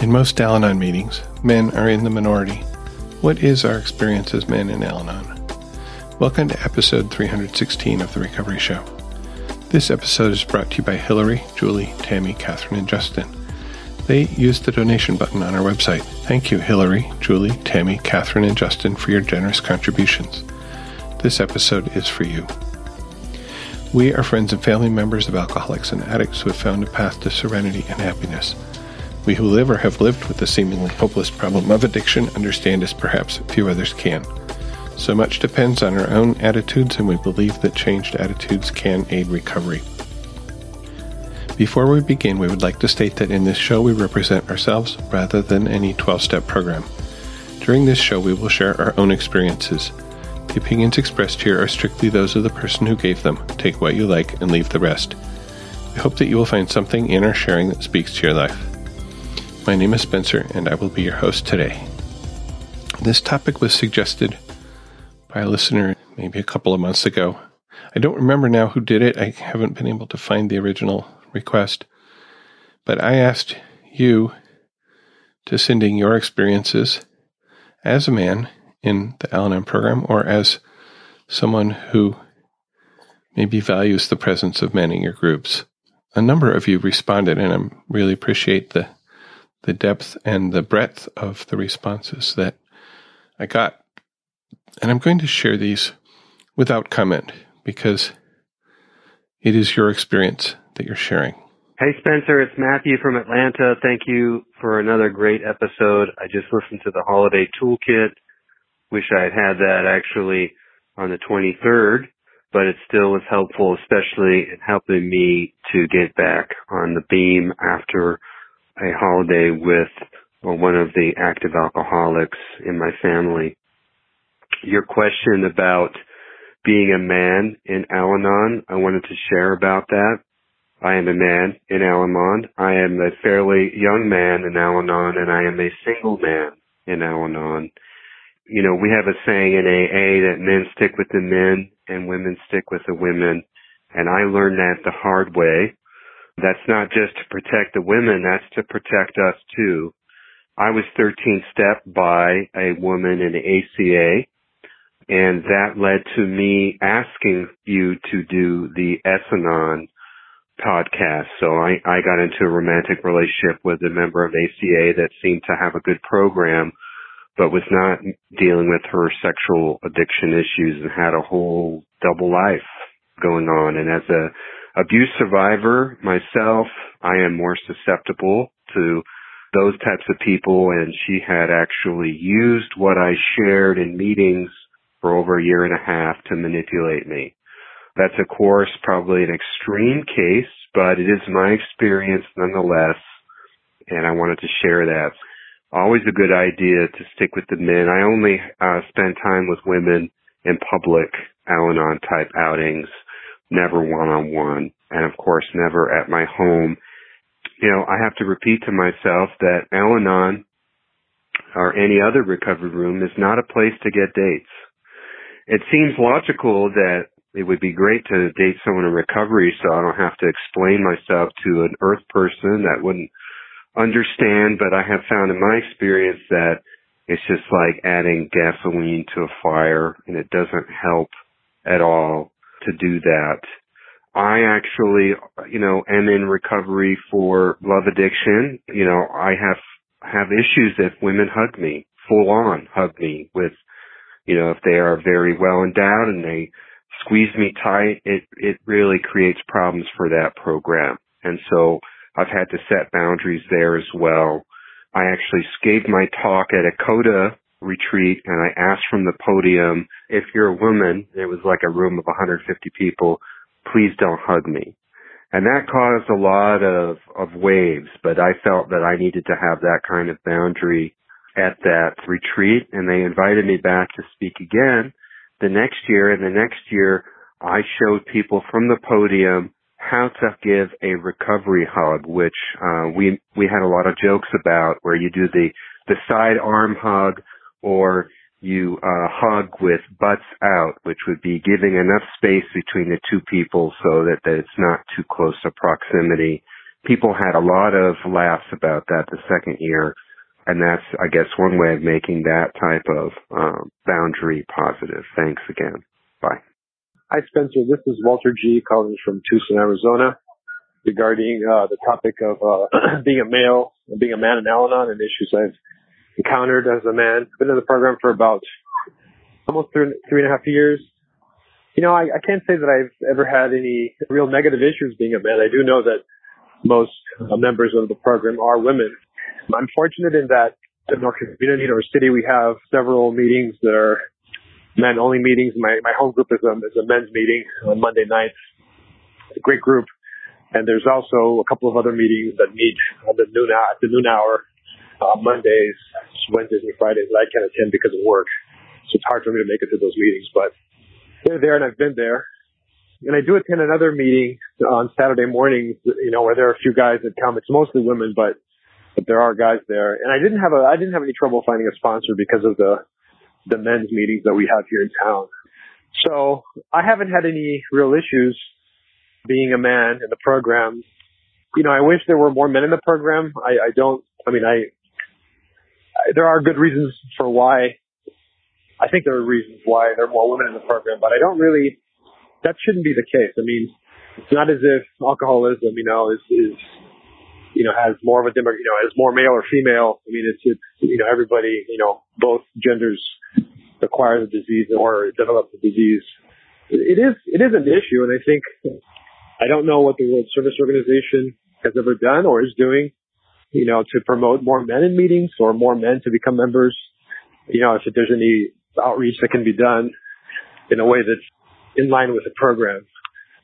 In most Al Anon meetings, men are in the minority. What is our experience as men in Al Anon? Welcome to episode 316 of The Recovery Show. This episode is brought to you by Hillary, Julie, Tammy, Catherine, and Justin. They used the donation button on our website. Thank you, Hillary, Julie, Tammy, Catherine, and Justin, for your generous contributions. This episode is for you. We are friends and family members of alcoholics and addicts who have found a path to serenity and happiness. We who live or have lived with the seemingly hopeless problem of addiction understand as perhaps few others can. So much depends on our own attitudes, and we believe that changed attitudes can aid recovery. Before we begin, we would like to state that in this show we represent ourselves rather than any 12 step program. During this show, we will share our own experiences. The opinions expressed here are strictly those of the person who gave them. Take what you like and leave the rest. We hope that you will find something in our sharing that speaks to your life. My name is Spencer, and I will be your host today. This topic was suggested by a listener maybe a couple of months ago. I don't remember now who did it. I haven't been able to find the original request. But I asked you to send in your experiences as a man in the Al Anon program or as someone who maybe values the presence of men in your groups. A number of you responded, and I really appreciate the the depth and the breadth of the responses that I got. And I'm going to share these without comment because it is your experience that you're sharing. Hey, Spencer, it's Matthew from Atlanta. Thank you for another great episode. I just listened to the holiday toolkit. Wish I had had that actually on the 23rd, but it still was helpful, especially in helping me to get back on the beam after a holiday with well, one of the active alcoholics in my family. Your question about being a man in Al Anon, I wanted to share about that. I am a man in Al Anon. I am a fairly young man in Al Anon, and I am a single man in Al Anon. You know, we have a saying in AA that men stick with the men and women stick with the women. And I learned that the hard way that's not just to protect the women, that's to protect us too. I was 13 step by a woman in the ACA, and that led to me asking you to do the S-Anon podcast. So I, I got into a romantic relationship with a member of ACA that seemed to have a good program, but was not dealing with her sexual addiction issues and had a whole double life going on. And as a abuse survivor myself, I am more susceptible to those types of people and she had actually used what I shared in meetings for over a year and a half to manipulate me. That's of course probably an extreme case, but it is my experience nonetheless and I wanted to share that. Always a good idea to stick with the men. I only uh, spend time with women in public Al-Anon type outings never one on one, and of course never at my home. You know, I have to repeat to myself that Al Anon or any other recovery room is not a place to get dates. It seems logical that it would be great to date someone in recovery so I don't have to explain myself to an earth person that wouldn't understand, but I have found in my experience that it's just like adding gasoline to a fire and it doesn't help at all to do that. I actually, you know, am in recovery for love addiction. You know, I have, have issues if women hug me, full on hug me with, you know, if they are very well endowed and they squeeze me tight, it, it really creates problems for that program. And so I've had to set boundaries there as well. I actually gave my talk at a CODA retreat and I asked from the podium, if you're a woman, it was like a room of 150 people, please don't hug me. And that caused a lot of, of waves, but I felt that I needed to have that kind of boundary at that retreat and they invited me back to speak again the next year and the next year I showed people from the podium how to give a recovery hug, which uh, we we had a lot of jokes about, where you do the the side arm hug, or you uh, hug with butts out, which would be giving enough space between the two people so that, that it's not too close a proximity. people had a lot of laughs about that the second year. And that's, I guess, one way of making that type of um, boundary positive. Thanks again. Bye. Hi, Spencer. This is Walter G. calling from Tucson, Arizona, regarding uh, the topic of uh, being a male, being a man in Al-Anon, and issues I've encountered as a man. I've been in the program for about almost three, three and a half years. You know, I, I can't say that I've ever had any real negative issues being a man. I do know that most uh, members of the program are women. I'm fortunate in that in our community, in our city, we have several meetings that are men only meetings. My, my home group is a, is a men's meeting on Monday nights. It's a great group. And there's also a couple of other meetings that meet at the noon, at the noon hour, uh, Mondays, Wednesdays, and Fridays that I can't attend because of work. So it's hard for me to make it to those meetings, but they're there and I've been there. And I do attend another meeting on Saturday mornings, you know, where there are a few guys that come. It's mostly women, but, but there are guys there. And I didn't have a, I didn't have any trouble finding a sponsor because of the, the men's meetings that we have here in town. So I haven't had any real issues being a man in the program. You know, I wish there were more men in the program. I, I don't, I mean, I, I, there are good reasons for why. I think there are reasons why there are more women in the program, but I don't really, that shouldn't be the case. I mean, it's not as if alcoholism, you know, is, is, you know, has more of a demo, you know, has more male or female. I mean, it's, it's, you know, everybody, you know, both genders acquire the disease or develop the disease. It is, it is an issue. And I think, I don't know what the World Service Organization has ever done or is doing, you know, to promote more men in meetings or more men to become members. You know, if there's any outreach that can be done in a way that's in line with the program.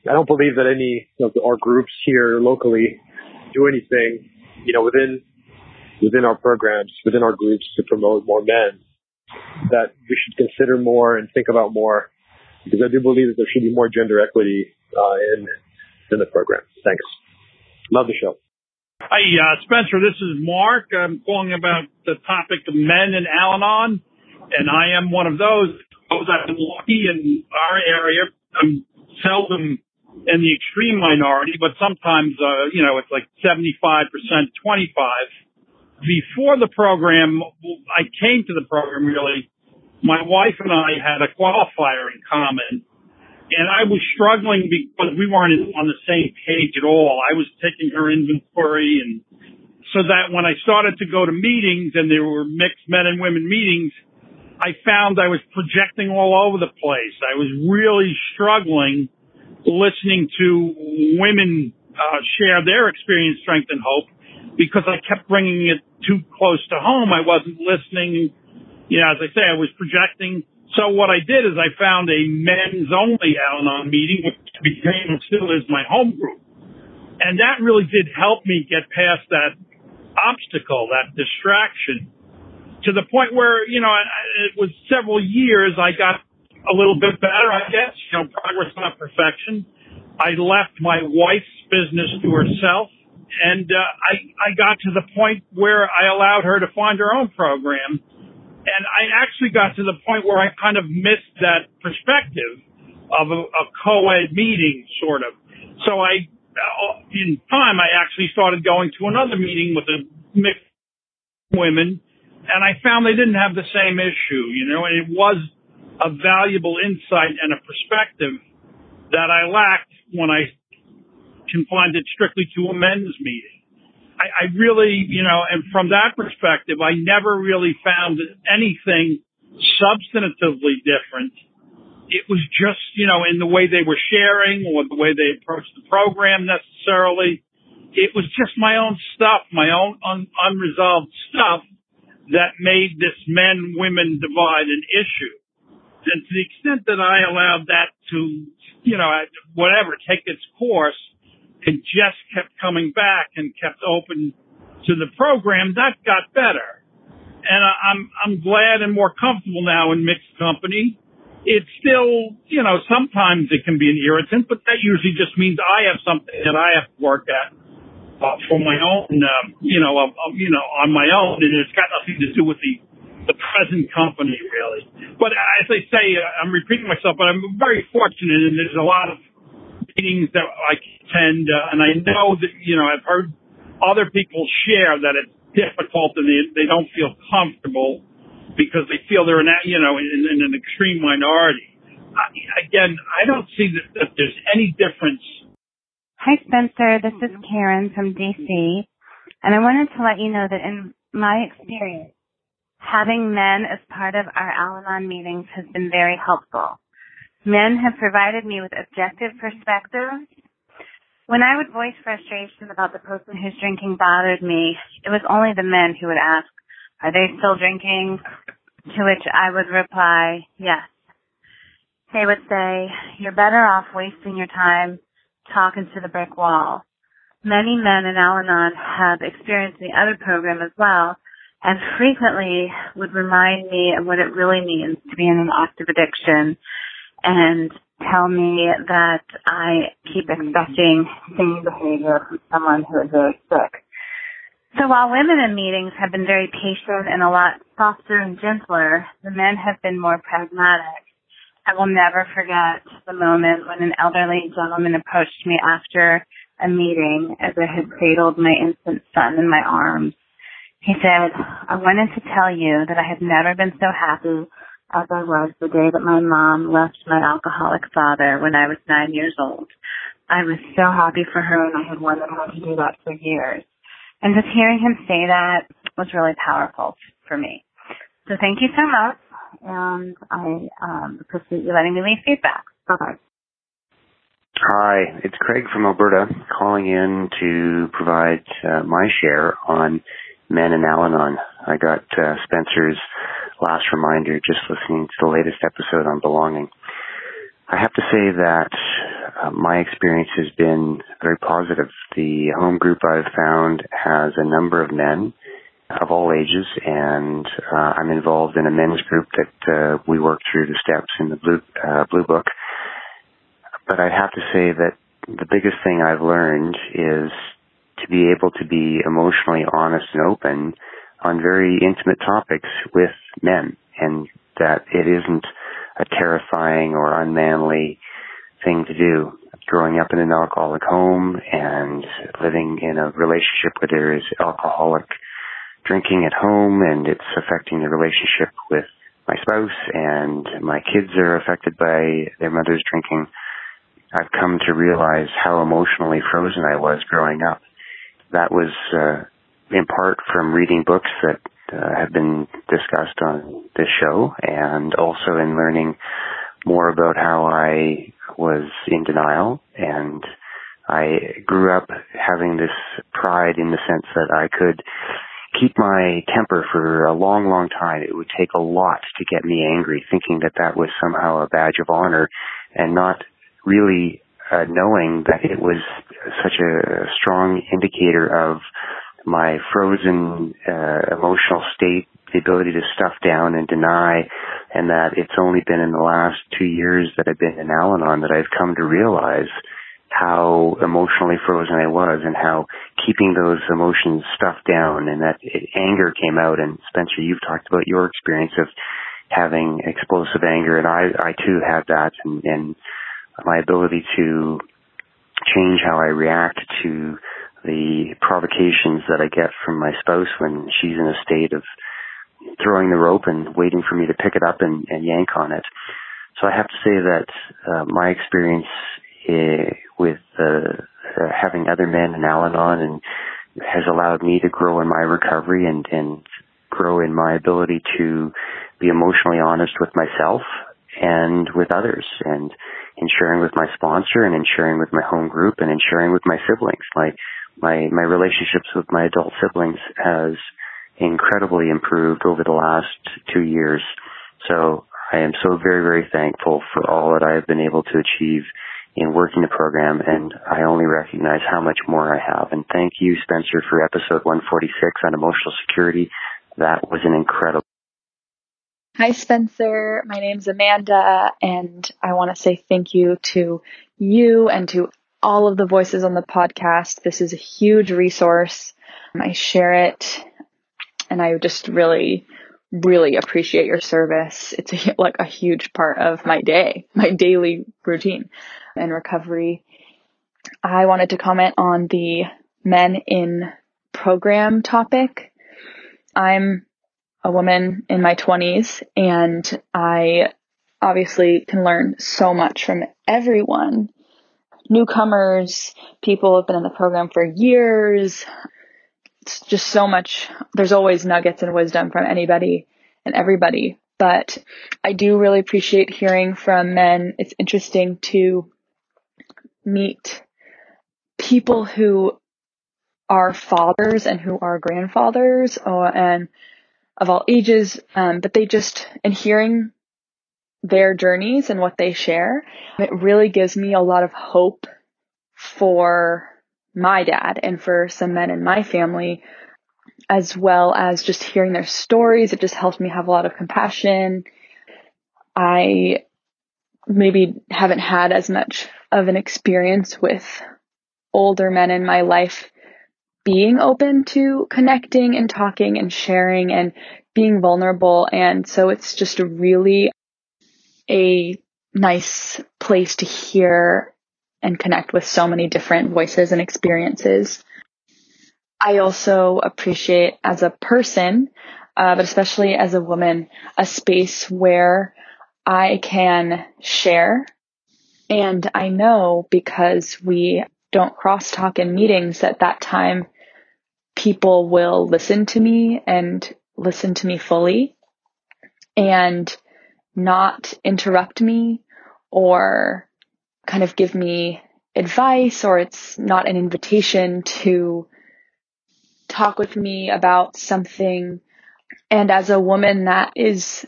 I don't believe that any of the, our groups here locally do anything, you know, within within our programs, within our groups to promote more men that we should consider more and think about more because I do believe that there should be more gender equity uh, in in the program. Thanks. Love the show. Hi, uh, Spencer. This is Mark. I'm calling about the topic of men in Al-Anon, and I am one of those. I've been lucky in our area. I'm seldom in the extreme minority, but sometimes, uh, you know, it's like 75%, 25 before the program, I came to the program really, my wife and I had a qualifier in common. And I was struggling because we weren't on the same page at all. I was taking her inventory and so that when I started to go to meetings and there were mixed men and women meetings, I found I was projecting all over the place. I was really struggling listening to women uh, share their experience, strength, and hope because I kept bringing it too close to home. I wasn't listening. You know, as I say, I was projecting. So what I did is I found a men's only Al-Anon meeting, which became and still is my home group. And that really did help me get past that obstacle, that distraction to the point where, you know, it was several years I got a little bit better, I guess. You know, progress, not perfection. I left my wife's business to herself and uh, I I got to the point where I allowed her to find her own program, and I actually got to the point where I kind of missed that perspective of a, a co-ed meeting, sort of. So I, uh, in time, I actually started going to another meeting with a mixed women, and I found they didn't have the same issue, you know, and it was a valuable insight and a perspective that I lacked when I confined it strictly to a men's meeting. I, I really, you know, and from that perspective, I never really found anything substantively different. It was just, you know, in the way they were sharing or the way they approached the program necessarily. It was just my own stuff, my own un- unresolved stuff that made this men women divide an issue. And to the extent that I allowed that to, you know, whatever, take its course, and just kept coming back and kept open to the program, that got better. And I'm, I'm glad and more comfortable now in mixed company. It's still, you know, sometimes it can be an irritant, but that usually just means I have something that I have to work at uh, for my own, uh, you know, uh, you know, on my own, and it's got nothing to do with the the present company really. But as I say, I'm repeating myself, but I'm very fortunate, and there's a lot of meetings that I tend, uh, and I know that, you know, I've heard other people share that it's difficult and they, they don't feel comfortable because they feel they're in, you know, in, in an extreme minority. I, again, I don't see that, that there's any difference. Hi, Spencer. This is Karen from DC. And I wanted to let you know that in my experience, having men as part of our Al Anon meetings has been very helpful. Men have provided me with objective perspectives. When I would voice frustration about the person whose drinking bothered me, it was only the men who would ask, are they still drinking? To which I would reply, yes. They would say, you're better off wasting your time talking to the brick wall. Many men in Al-Anon have experienced the other program as well and frequently would remind me of what it really means to be in an active addiction and tell me that I keep expecting same behavior from someone who is very sick. So while women in meetings have been very patient and a lot softer and gentler, the men have been more pragmatic. I will never forget the moment when an elderly gentleman approached me after a meeting as I had cradled my infant son in my arms. He said, I wanted to tell you that I have never been so happy as I was the day that my mom left my alcoholic father when I was nine years old. I was so happy for her and I had wanted her to do that for years. And just hearing him say that was really powerful for me. So thank you so much, and I um, appreciate you letting me leave feedback. Bye bye. Hi, it's Craig from Alberta calling in to provide uh, my share on Men in Al-Anon. I got uh, Spencer's last reminder just listening to the latest episode on belonging. I have to say that uh, my experience has been very positive. The home group I've found has a number of men of all ages, and uh, I'm involved in a men's group that uh, we work through the steps in the blue uh, blue book. But I have to say that the biggest thing I've learned is to be able to be emotionally honest and open on very intimate topics with men, and that it isn't a terrifying or unmanly thing to do. Growing up in an alcoholic home and living in a relationship where there is alcoholic drinking at home and it's affecting the relationship with my spouse and my kids are affected by their mother's drinking. I've come to realize how emotionally frozen I was growing up. That was uh, in part from reading books that uh, have been discussed on this show and also in learning more about how I was in denial and I grew up having this pride in the sense that I could keep my temper for a long, long time. It would take a lot to get me angry, thinking that that was somehow a badge of honor and not really uh, knowing that it was such a strong indicator of my frozen uh, emotional state, the ability to stuff down and deny, and that it's only been in the last two years that I've been in Al-Anon that I've come to realize how emotionally frozen I was and how keeping those emotions stuffed down and that it, anger came out. And Spencer, you've talked about your experience of having explosive anger, and I, I too had that, and, and my ability to change how I react to the provocations that I get from my spouse when she's in a state of throwing the rope and waiting for me to pick it up and, and yank on it. So I have to say that uh, my experience uh, with uh, having other men in Al-Anon and has allowed me to grow in my recovery and, and grow in my ability to be emotionally honest with myself and with others and in sharing with my sponsor and in sharing with my home group and in sharing with my siblings. My my my relationships with my adult siblings has incredibly improved over the last two years. So I am so very very thankful for all that I have been able to achieve in working the program, and I only recognize how much more I have. And thank you, Spencer, for episode 146 on emotional security. That was an incredible. Hi, Spencer. My name's Amanda, and I want to say thank you to you and to all of the voices on the podcast. This is a huge resource. I share it and I just really, really appreciate your service. It's a, like a huge part of my day, my daily routine and recovery. I wanted to comment on the men in program topic. I'm a woman in my 20s and I obviously can learn so much from everyone. Newcomers, people who have been in the program for years. It's just so much. There's always nuggets and wisdom from anybody and everybody. But I do really appreciate hearing from men. It's interesting to meet people who are fathers and who are grandfathers uh, and of all ages, um, but they just, and hearing their journeys and what they share, it really gives me a lot of hope for my dad and for some men in my family, as well as just hearing their stories. It just helps me have a lot of compassion. I maybe haven't had as much of an experience with older men in my life being open to connecting and talking and sharing and being vulnerable. And so it's just really a nice place to hear and connect with so many different voices and experiences. I also appreciate as a person, uh, but especially as a woman, a space where I can share. And I know because we don't cross talk in meetings at that time, people will listen to me and listen to me fully and not interrupt me or kind of give me advice or it's not an invitation to talk with me about something. And as a woman, that is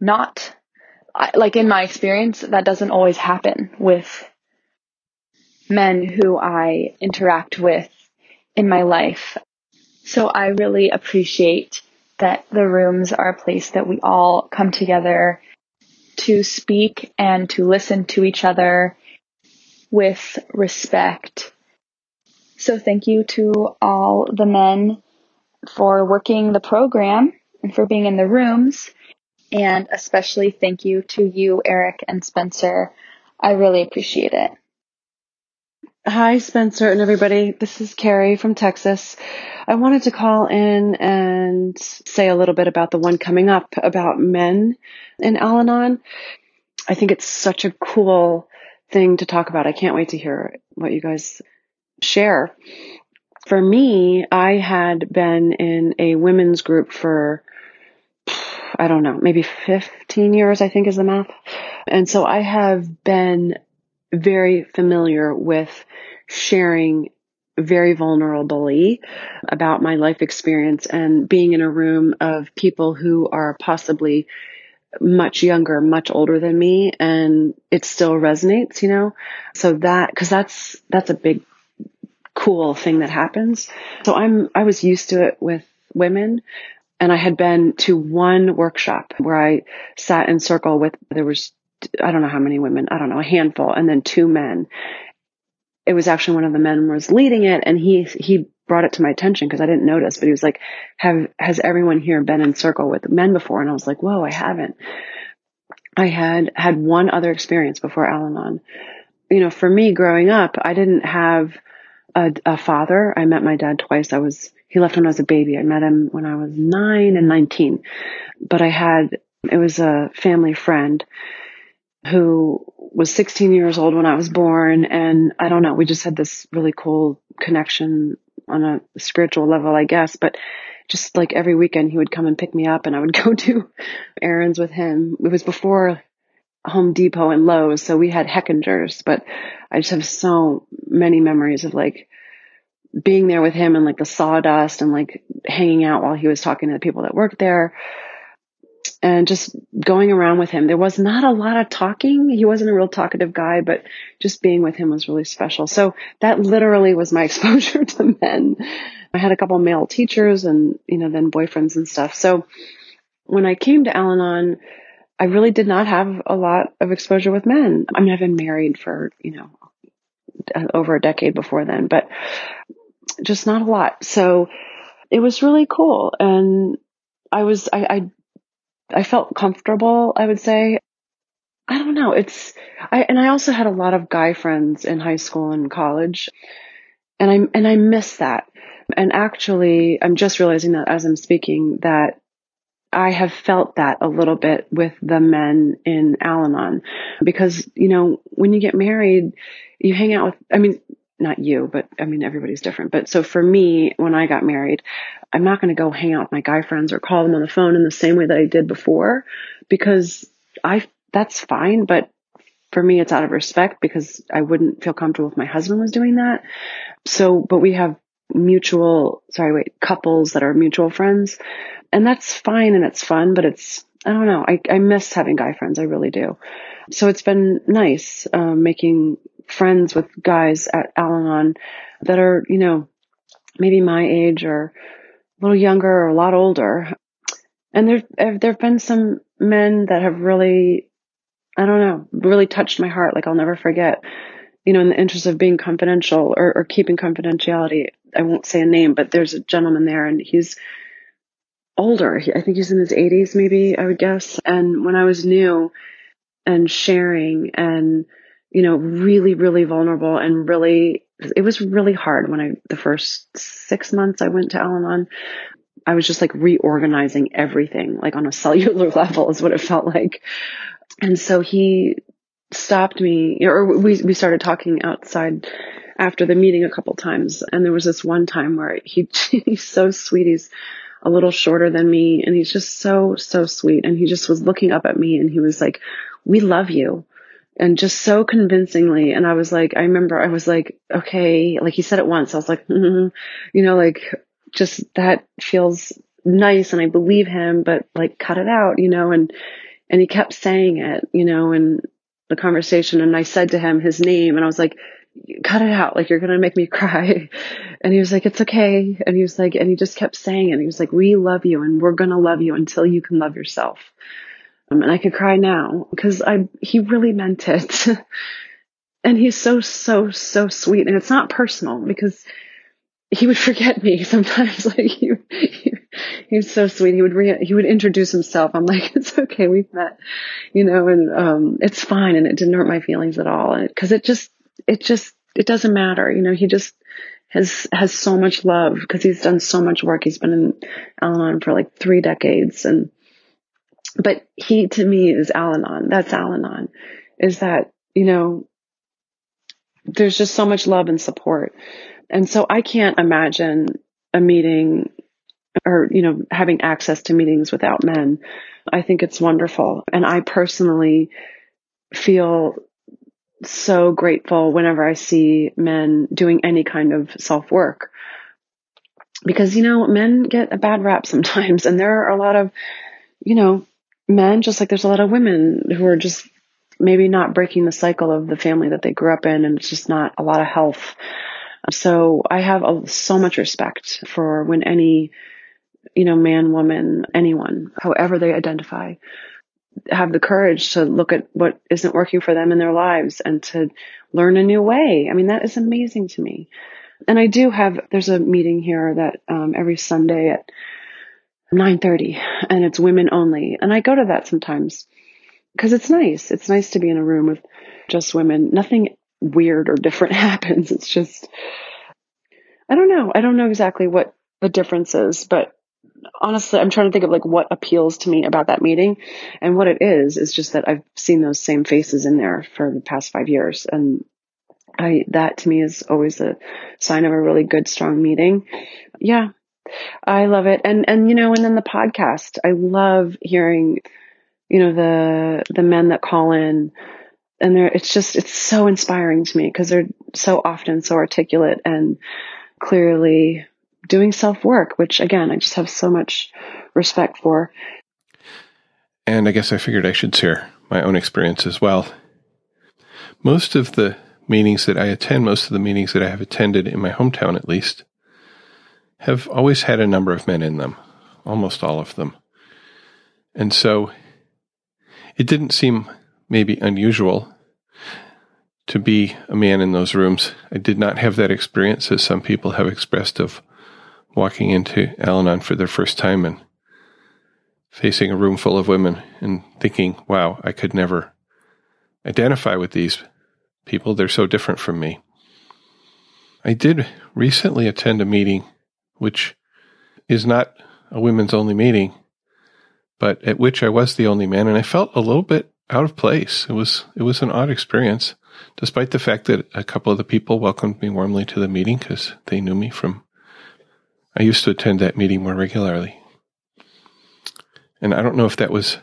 not like in my experience, that doesn't always happen with men who I interact with in my life. So I really appreciate that the rooms are a place that we all come together to speak and to listen to each other with respect. So thank you to all the men for working the program and for being in the rooms. And especially thank you to you, Eric and Spencer. I really appreciate it. Hi, Spencer and everybody. This is Carrie from Texas. I wanted to call in and say a little bit about the one coming up about men in Al Anon. I think it's such a cool thing to talk about. I can't wait to hear what you guys share. For me, I had been in a women's group for, I don't know, maybe 15 years, I think is the math. And so I have been very familiar with sharing very vulnerably about my life experience and being in a room of people who are possibly much younger, much older than me and it still resonates, you know? So that, cause that's, that's a big cool thing that happens. So I'm, I was used to it with women and I had been to one workshop where I sat in circle with, there was I don't know how many women, I don't know, a handful, and then two men. It was actually one of the men was leading it and he, he brought it to my attention because I didn't notice, but he was like, have, has everyone here been in circle with men before? And I was like, whoa, I haven't. I had had one other experience before Al Anon. You know, for me growing up, I didn't have a, a father. I met my dad twice. I was, he left when I was a baby. I met him when I was nine and 19, but I had, it was a family friend who was 16 years old when I was born. And I don't know, we just had this really cool connection on a spiritual level, I guess. But just like every weekend, he would come and pick me up and I would go do errands with him. It was before Home Depot and Lowe's, so we had Hechingers, but I just have so many memories of like being there with him and like the sawdust and like hanging out while he was talking to the people that worked there and just going around with him. There was not a lot of talking. He wasn't a real talkative guy, but just being with him was really special. So that literally was my exposure to men. I had a couple male teachers and, you know, then boyfriends and stuff. So when I came to Al Anon, I really did not have a lot of exposure with men. I mean, I've been married for, you know, uh, over a decade before then, but just not a lot. So it was really cool. And I was, I, I I felt comfortable, I would say. I don't know. It's I and I also had a lot of guy friends in high school and college. And I and I miss that. And actually, I'm just realizing that as I'm speaking that I have felt that a little bit with the men in Al-Anon because, you know, when you get married, you hang out with, I mean, not you, but I mean, everybody's different. But so for me, when I got married, I'm not going to go hang out with my guy friends or call them on the phone in the same way that I did before because I, that's fine. But for me, it's out of respect because I wouldn't feel comfortable if my husband was doing that. So, but we have mutual, sorry, wait, couples that are mutual friends and that's fine and it's fun, but it's, I don't know. I, I miss having guy friends. I really do. So it's been nice, um, making friends with guys at Al Anon that are, you know, maybe my age or a little younger or a lot older. And there, there have been some men that have really, I don't know, really touched my heart. Like I'll never forget, you know, in the interest of being confidential or, or keeping confidentiality. I won't say a name, but there's a gentleman there and he's older. I think he's in his 80s, maybe I would guess. And when I was new and sharing and you know, really, really vulnerable and really, it was really hard when I, the first six months I went to Al Anon. I was just like reorganizing everything, like on a cellular level is what it felt like. And so he stopped me, or we, we started talking outside after the meeting a couple times. And there was this one time where he, he's so sweet. He's a little shorter than me and he's just so, so sweet. And he just was looking up at me and he was like, we love you and just so convincingly. And I was like, I remember I was like, okay, like he said it once. I was like, mm-hmm. you know, like just that feels nice and I believe him, but like cut it out, you know, and, and he kept saying it, you know, in the conversation. And I said to him his name and I was like, cut it out. Like you're going to make me cry. And he was like, it's okay. And he was like, and he just kept saying it. He was like, we love you and we're going to love you until you can love yourself. Um, and I could cry now because I, he really meant it. and he's so, so, so sweet. And it's not personal because he would forget me sometimes. Like he, he, was so sweet. He would re- he would introduce himself. I'm like, it's okay, we've met, you know, and um, it's fine, and it didn't hurt my feelings at all. Because it just, it just, it doesn't matter, you know. He just has has so much love because he's done so much work. He's been in Al-Anon for like three decades, and but he to me is Al-Anon. That's Al-Anon. Is that, you know, there's just so much love and support. And so I can't imagine a meeting or, you know, having access to meetings without men. I think it's wonderful. And I personally feel so grateful whenever I see men doing any kind of self work. Because, you know, men get a bad rap sometimes, and there are a lot of, you know, men, just like there's a lot of women who are just maybe not breaking the cycle of the family that they grew up in, and it's just not a lot of health. So I have a, so much respect for when any, you know, man, woman, anyone, however they identify, have the courage to look at what isn't working for them in their lives and to learn a new way. I mean, that is amazing to me. And I do have, there's a meeting here that um, every Sunday at 9:30 and it's women only. And I go to that sometimes because it's nice. It's nice to be in a room with just women. Nothing weird or different happens. It's just I don't know. I don't know exactly what the difference is, but honestly, I'm trying to think of like what appeals to me about that meeting. And what it is is just that I've seen those same faces in there for the past 5 years and I that to me is always a sign of a really good strong meeting. Yeah, I love it. And, and, you know, and then the podcast, I love hearing, you know, the, the men that call in and they're, it's just, it's so inspiring to me because they're so often so articulate and clearly doing self work, which again, I just have so much respect for. And I guess I figured I should share my own experience as well. Most of the meetings that I attend, most of the meetings that I have attended in my hometown at least, have always had a number of men in them, almost all of them. And so it didn't seem maybe unusual to be a man in those rooms. I did not have that experience as some people have expressed of walking into Al Anon for their first time and facing a room full of women and thinking, wow, I could never identify with these people. They're so different from me. I did recently attend a meeting, which is not a women's only meeting, but at which I was the only man, and I felt a little bit out of place. It was it was an odd experience, despite the fact that a couple of the people welcomed me warmly to the meeting because they knew me from. I used to attend that meeting more regularly, and I don't know if that was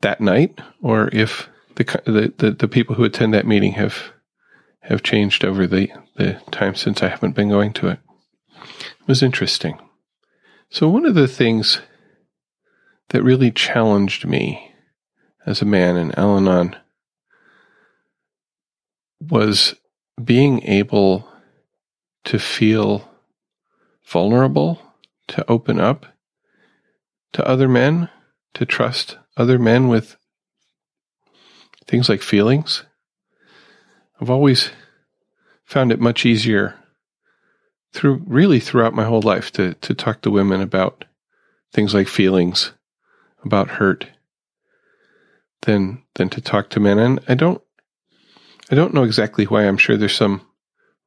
that night or if the the the, the people who attend that meeting have have changed over the the time since I haven't been going to it. It was interesting. So one of the things that really challenged me as a man in Al Anon was being able to feel vulnerable, to open up to other men, to trust other men with things like feelings. I've always found it much easier through really throughout my whole life to, to talk to women about things like feelings, about hurt, than than to talk to men. And I don't I don't know exactly why. I'm sure there's some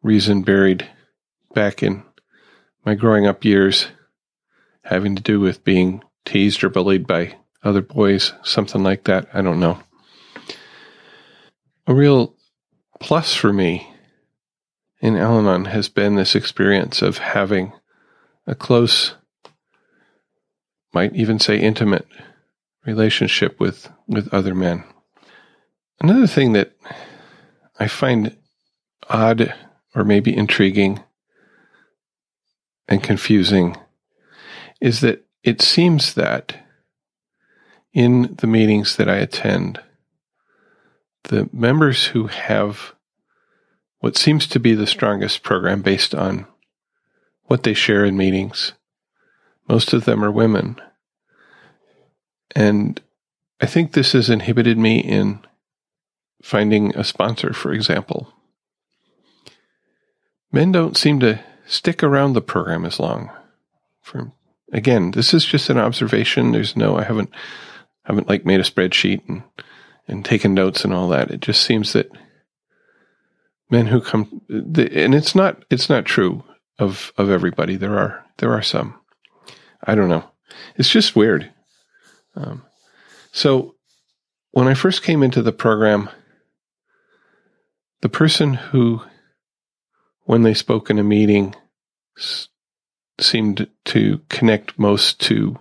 reason buried back in my growing up years having to do with being teased or bullied by other boys, something like that. I don't know. A real plus for me in Al Anon has been this experience of having a close, might even say intimate, relationship with, with other men. Another thing that I find odd or maybe intriguing and confusing is that it seems that in the meetings that I attend, the members who have what seems to be the strongest program based on what they share in meetings. Most of them are women. And I think this has inhibited me in finding a sponsor, for example. Men don't seem to stick around the program as long. For again, this is just an observation. There's no I haven't haven't like made a spreadsheet and and taken notes and all that. It just seems that men who come and it's not it's not true of of everybody there are there are some i don't know it's just weird um, so when i first came into the program the person who when they spoke in a meeting s- seemed to connect most to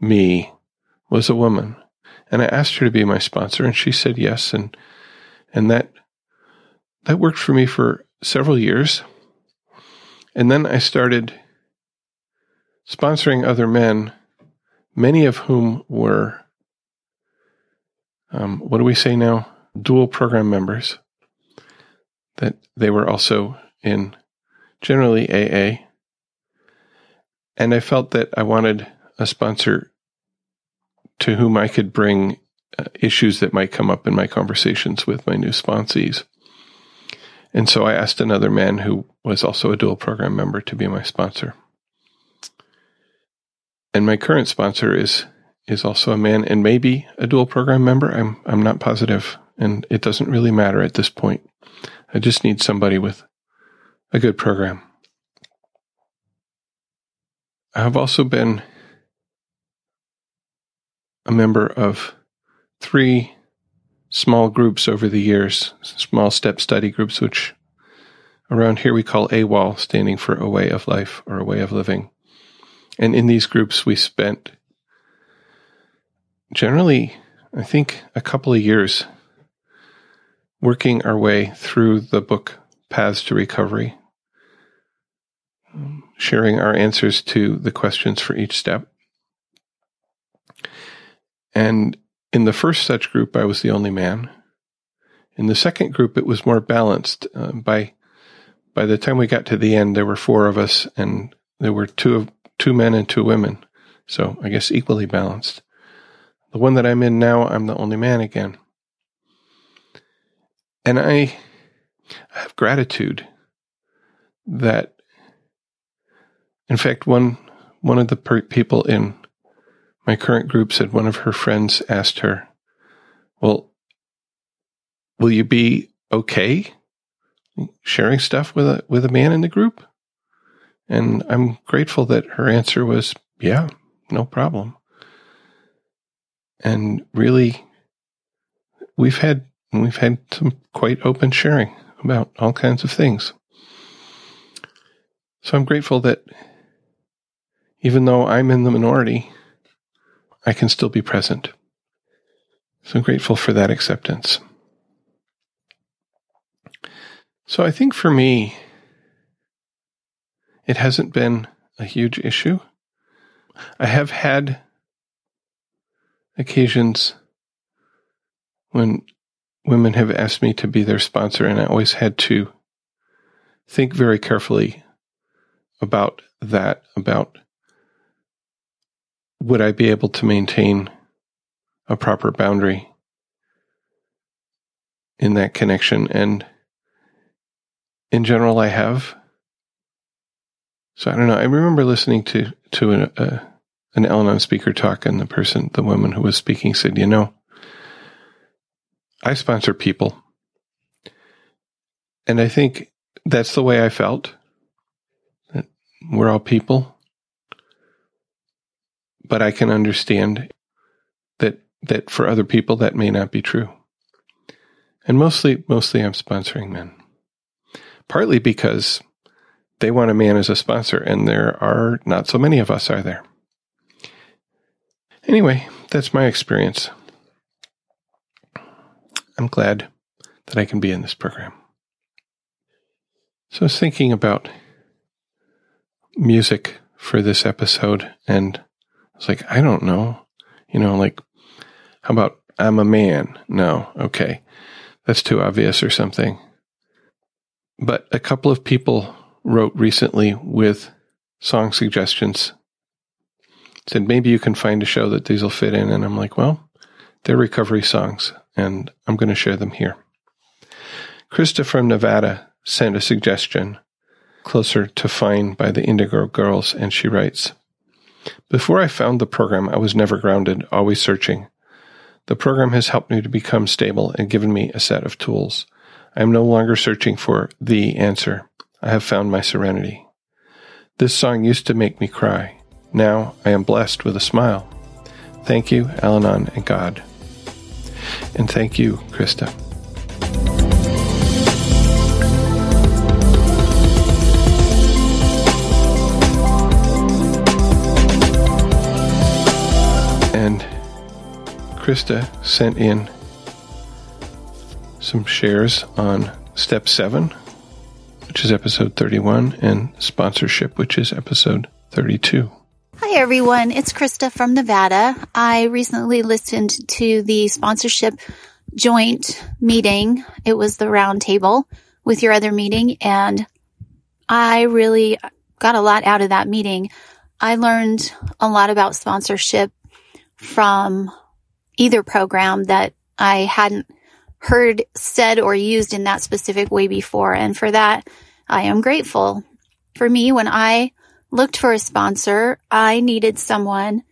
me was a woman and i asked her to be my sponsor and she said yes and and that that worked for me for several years. And then I started sponsoring other men, many of whom were, um, what do we say now? Dual program members. That they were also in generally AA. And I felt that I wanted a sponsor to whom I could bring uh, issues that might come up in my conversations with my new sponsees. And so I asked another man who was also a dual program member to be my sponsor. And my current sponsor is is also a man and maybe a dual program member. I'm I'm not positive and it doesn't really matter at this point. I just need somebody with a good program. I have also been a member of three small groups over the years, small step study groups, which around here we call AWOL, standing for a way of life or a way of living. And in these groups, we spent generally, I think, a couple of years working our way through the book Paths to Recovery, sharing our answers to the questions for each step. And in the first such group, I was the only man. In the second group, it was more balanced. Uh, by by the time we got to the end, there were four of us, and there were two of two men and two women. So I guess equally balanced. The one that I'm in now, I'm the only man again, and I, I have gratitude that, in fact, one one of the per- people in my current group said one of her friends asked her, Well, will you be okay sharing stuff with a with a man in the group? And I'm grateful that her answer was, yeah, no problem. And really, we've had we've had some quite open sharing about all kinds of things. So I'm grateful that even though I'm in the minority, I can still be present. So I'm grateful for that acceptance. So I think for me, it hasn't been a huge issue. I have had occasions when women have asked me to be their sponsor, and I always had to think very carefully about that, about would I be able to maintain a proper boundary in that connection? And in general, I have. So I don't know. I remember listening to to an, uh, an Al-Anon speaker talk, and the person, the woman who was speaking, said, "You know, I sponsor people. And I think that's the way I felt. That we're all people. But I can understand that that for other people that may not be true. And mostly mostly I'm sponsoring men. Partly because they want a man as a sponsor, and there are not so many of us, are there? Anyway, that's my experience. I'm glad that I can be in this program. So I was thinking about music for this episode, and I was like, I don't know. You know, like, how about I'm a man? No, okay. That's too obvious or something. But a couple of people wrote recently with song suggestions. Said maybe you can find a show that these will fit in. And I'm like, well, they're recovery songs and I'm going to share them here. Krista from Nevada sent a suggestion closer to Fine by the Indigo Girls, and she writes Before I found the program, I was never grounded, always searching. The program has helped me to become stable and given me a set of tools. I am no longer searching for the answer. I have found my serenity. This song used to make me cry. Now I am blessed with a smile. Thank you, Al Anon and God. And thank you, Krista. Krista sent in some shares on step seven, which is episode 31, and sponsorship, which is episode 32. Hi, everyone. It's Krista from Nevada. I recently listened to the sponsorship joint meeting. It was the roundtable with your other meeting, and I really got a lot out of that meeting. I learned a lot about sponsorship from either program that I hadn't heard said or used in that specific way before. And for that, I am grateful. For me, when I looked for a sponsor, I needed someone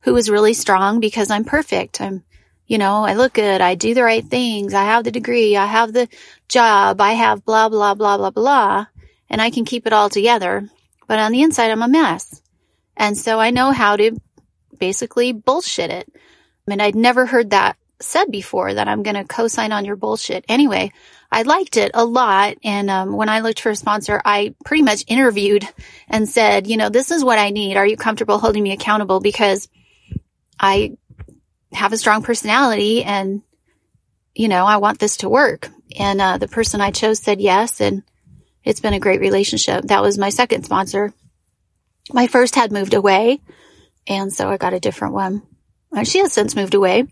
who was really strong because I'm perfect. I'm, you know, I look good. I do the right things. I have the degree. I have the job. I have blah, blah, blah, blah, blah. And I can keep it all together. But on the inside, I'm a mess. And so I know how to basically bullshit it. Mean, I'd never heard that said before that I'm going to co-sign on your bullshit. Anyway, I liked it a lot. And um, when I looked for a sponsor, I pretty much interviewed and said, you know, this is what I need. Are you comfortable holding me accountable? Because I have a strong personality and, you know, I want this to work. And uh, the person I chose said yes. And it's been a great relationship. That was my second sponsor. My first had moved away. And so I got a different one. She has since moved away,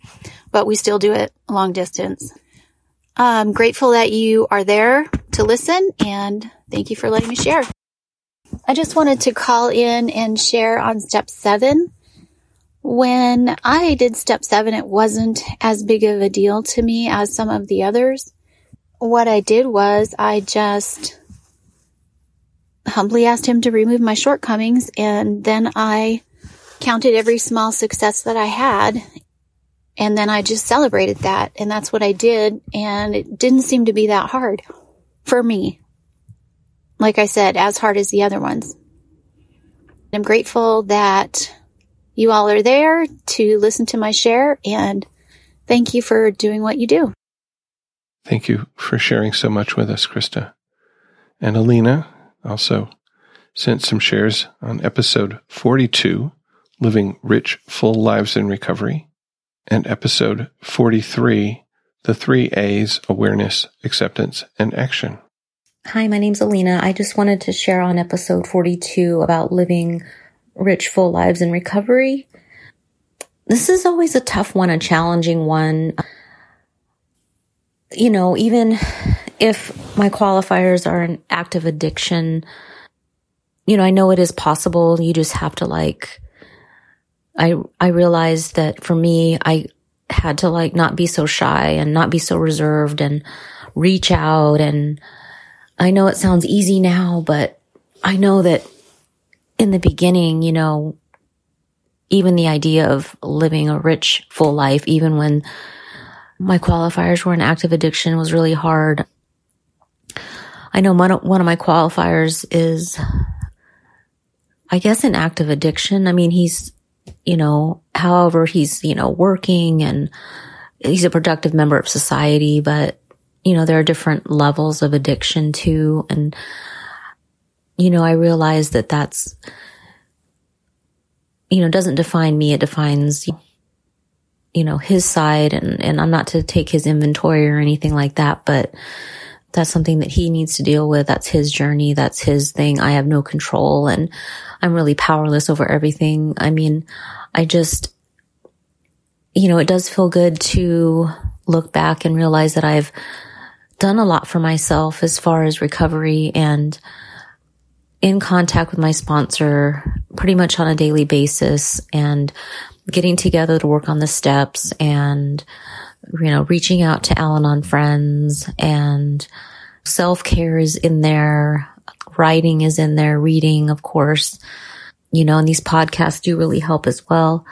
but we still do it long distance. I'm grateful that you are there to listen and thank you for letting me share. I just wanted to call in and share on step seven. When I did step seven, it wasn't as big of a deal to me as some of the others. What I did was I just humbly asked him to remove my shortcomings and then I counted every small success that I had And then I just celebrated that. And that's what I did. And it didn't seem to be that hard for me. Like I said, as hard as the other ones. I'm grateful that you all are there to listen to my share and thank you for doing what you do. Thank you for sharing so much with us, Krista. And Alina also sent some shares on episode 42, Living Rich, Full Lives in Recovery, and episode 43, The Three A's Awareness, Acceptance, and Action. Hi, my name's Alina. I just wanted to share on episode 42 about living rich, full lives in recovery. This is always a tough one, a challenging one. You know, even if my qualifiers are an active addiction, you know, I know it is possible. You just have to like, I, I realized that for me, I had to like not be so shy and not be so reserved and reach out. And I know it sounds easy now, but I know that in the beginning, you know, even the idea of living a rich, full life, even when my qualifiers were an active addiction was really hard. I know one of my qualifiers is I guess an active addiction. I mean, he's, you know, however, he's, you know, working and he's a productive member of society, but, you know, there are different levels of addiction too. And, you know, I realize that that's, you know, doesn't define me. It defines, you know, his side and, and I'm not to take his inventory or anything like that, but that's something that he needs to deal with. That's his journey. That's his thing. I have no control and I'm really powerless over everything. I mean, I just, you know, it does feel good to look back and realize that I've done a lot for myself as far as recovery and in contact with my sponsor pretty much on a daily basis and getting together to work on the steps and you know, reaching out to Al Anon friends and self care is in there. Writing is in there. Reading, of course, you know, and these podcasts do really help as well.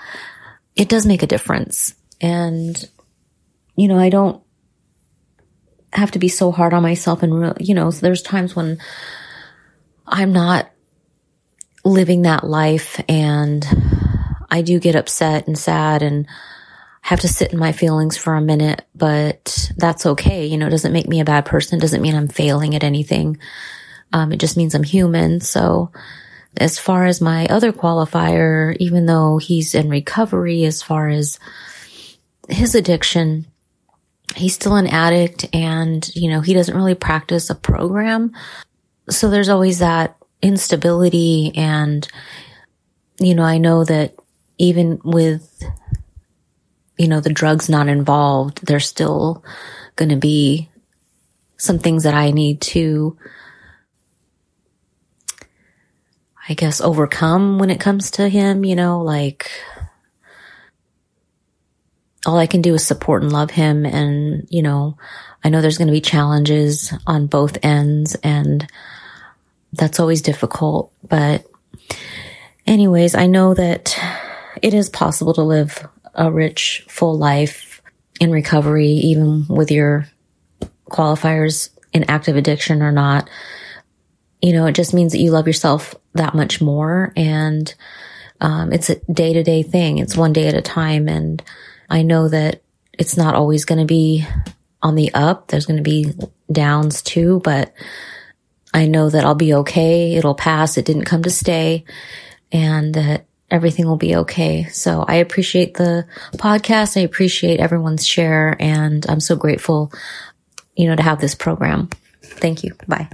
It does make a difference. And, you know, I don't have to be so hard on myself and, you know, so there's times when I'm not living that life and I do get upset and sad and have to sit in my feelings for a minute, but that's okay. You know, it doesn't make me a bad person. It doesn't mean I'm failing at anything. Um, it just means I'm human. So as far as my other qualifier, even though he's in recovery, as far as his addiction, he's still an addict and, you know, he doesn't really practice a program. So there's always that instability and, you know, I know that even with you know, the drug's not involved, there's still going to be some things that I need to, I guess, overcome when it comes to him, you know, like all I can do is support and love him. And, you know, I know there's going to be challenges on both ends and that's always difficult. But anyways, I know that it is possible to live a rich, full life in recovery, even with your qualifiers in active addiction or not. You know, it just means that you love yourself that much more. And um, it's a day to day thing. It's one day at a time. And I know that it's not always going to be on the up. There's going to be downs too, but I know that I'll be okay. It'll pass. It didn't come to stay and that everything will be okay. So I appreciate the podcast. I appreciate everyone's share and I'm so grateful, you know, to have this program. Thank you. Bye.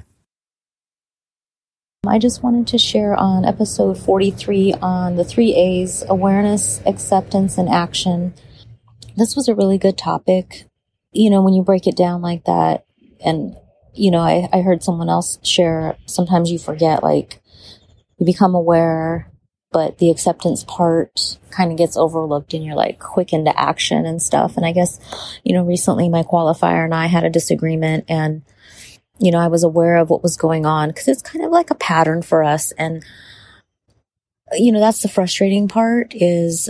Um, I just wanted to share on episode 43 on the three A's awareness, acceptance, and action. This was a really good topic. You know, when you break it down like that, and, you know, I, I heard someone else share, sometimes you forget, like, you become aware but the acceptance part kind of gets overlooked and you're like quick into action and stuff. And I guess, you know, recently my qualifier and I had a disagreement and, you know, I was aware of what was going on because it's kind of like a pattern for us. And, you know, that's the frustrating part is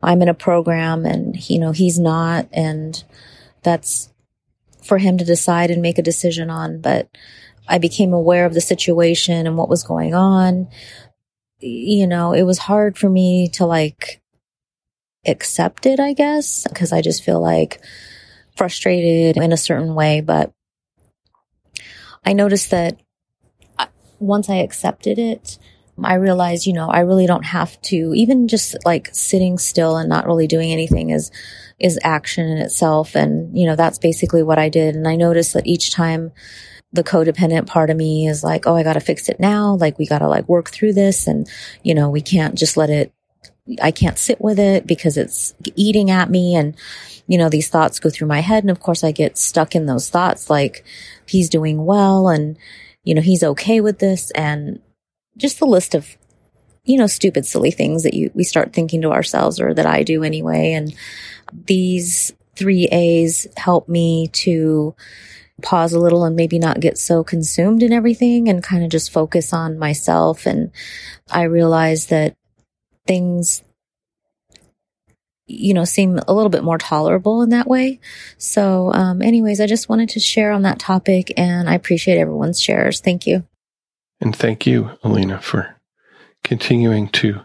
I'm in a program and, you know, he's not. And that's for him to decide and make a decision on. But I became aware of the situation and what was going on. You know, it was hard for me to like accept it, I guess, because I just feel like frustrated in a certain way. But I noticed that uh, once I accepted it, I realized, you know, I really don't have to, even just like sitting still and not really doing anything is, is action in itself. And, you know, that's basically what I did. And I noticed that each time the codependent part of me is like, oh, I got to fix it now. Like we got to like work through this and, you know, we can't just let it, I can't sit with it because it's eating at me. And, you know, these thoughts go through my head. And of course I get stuck in those thoughts like he's doing well and, you know, he's okay with this. And just the list of, you know, stupid, silly things that you, we start thinking to ourselves or that I do anyway. And these three A's help me to pause a little and maybe not get so consumed in everything and kind of just focus on myself. And I realize that things, you know, seem a little bit more tolerable in that way. So, um, anyways, I just wanted to share on that topic and I appreciate everyone's shares. Thank you. And thank you, Alina, for continuing to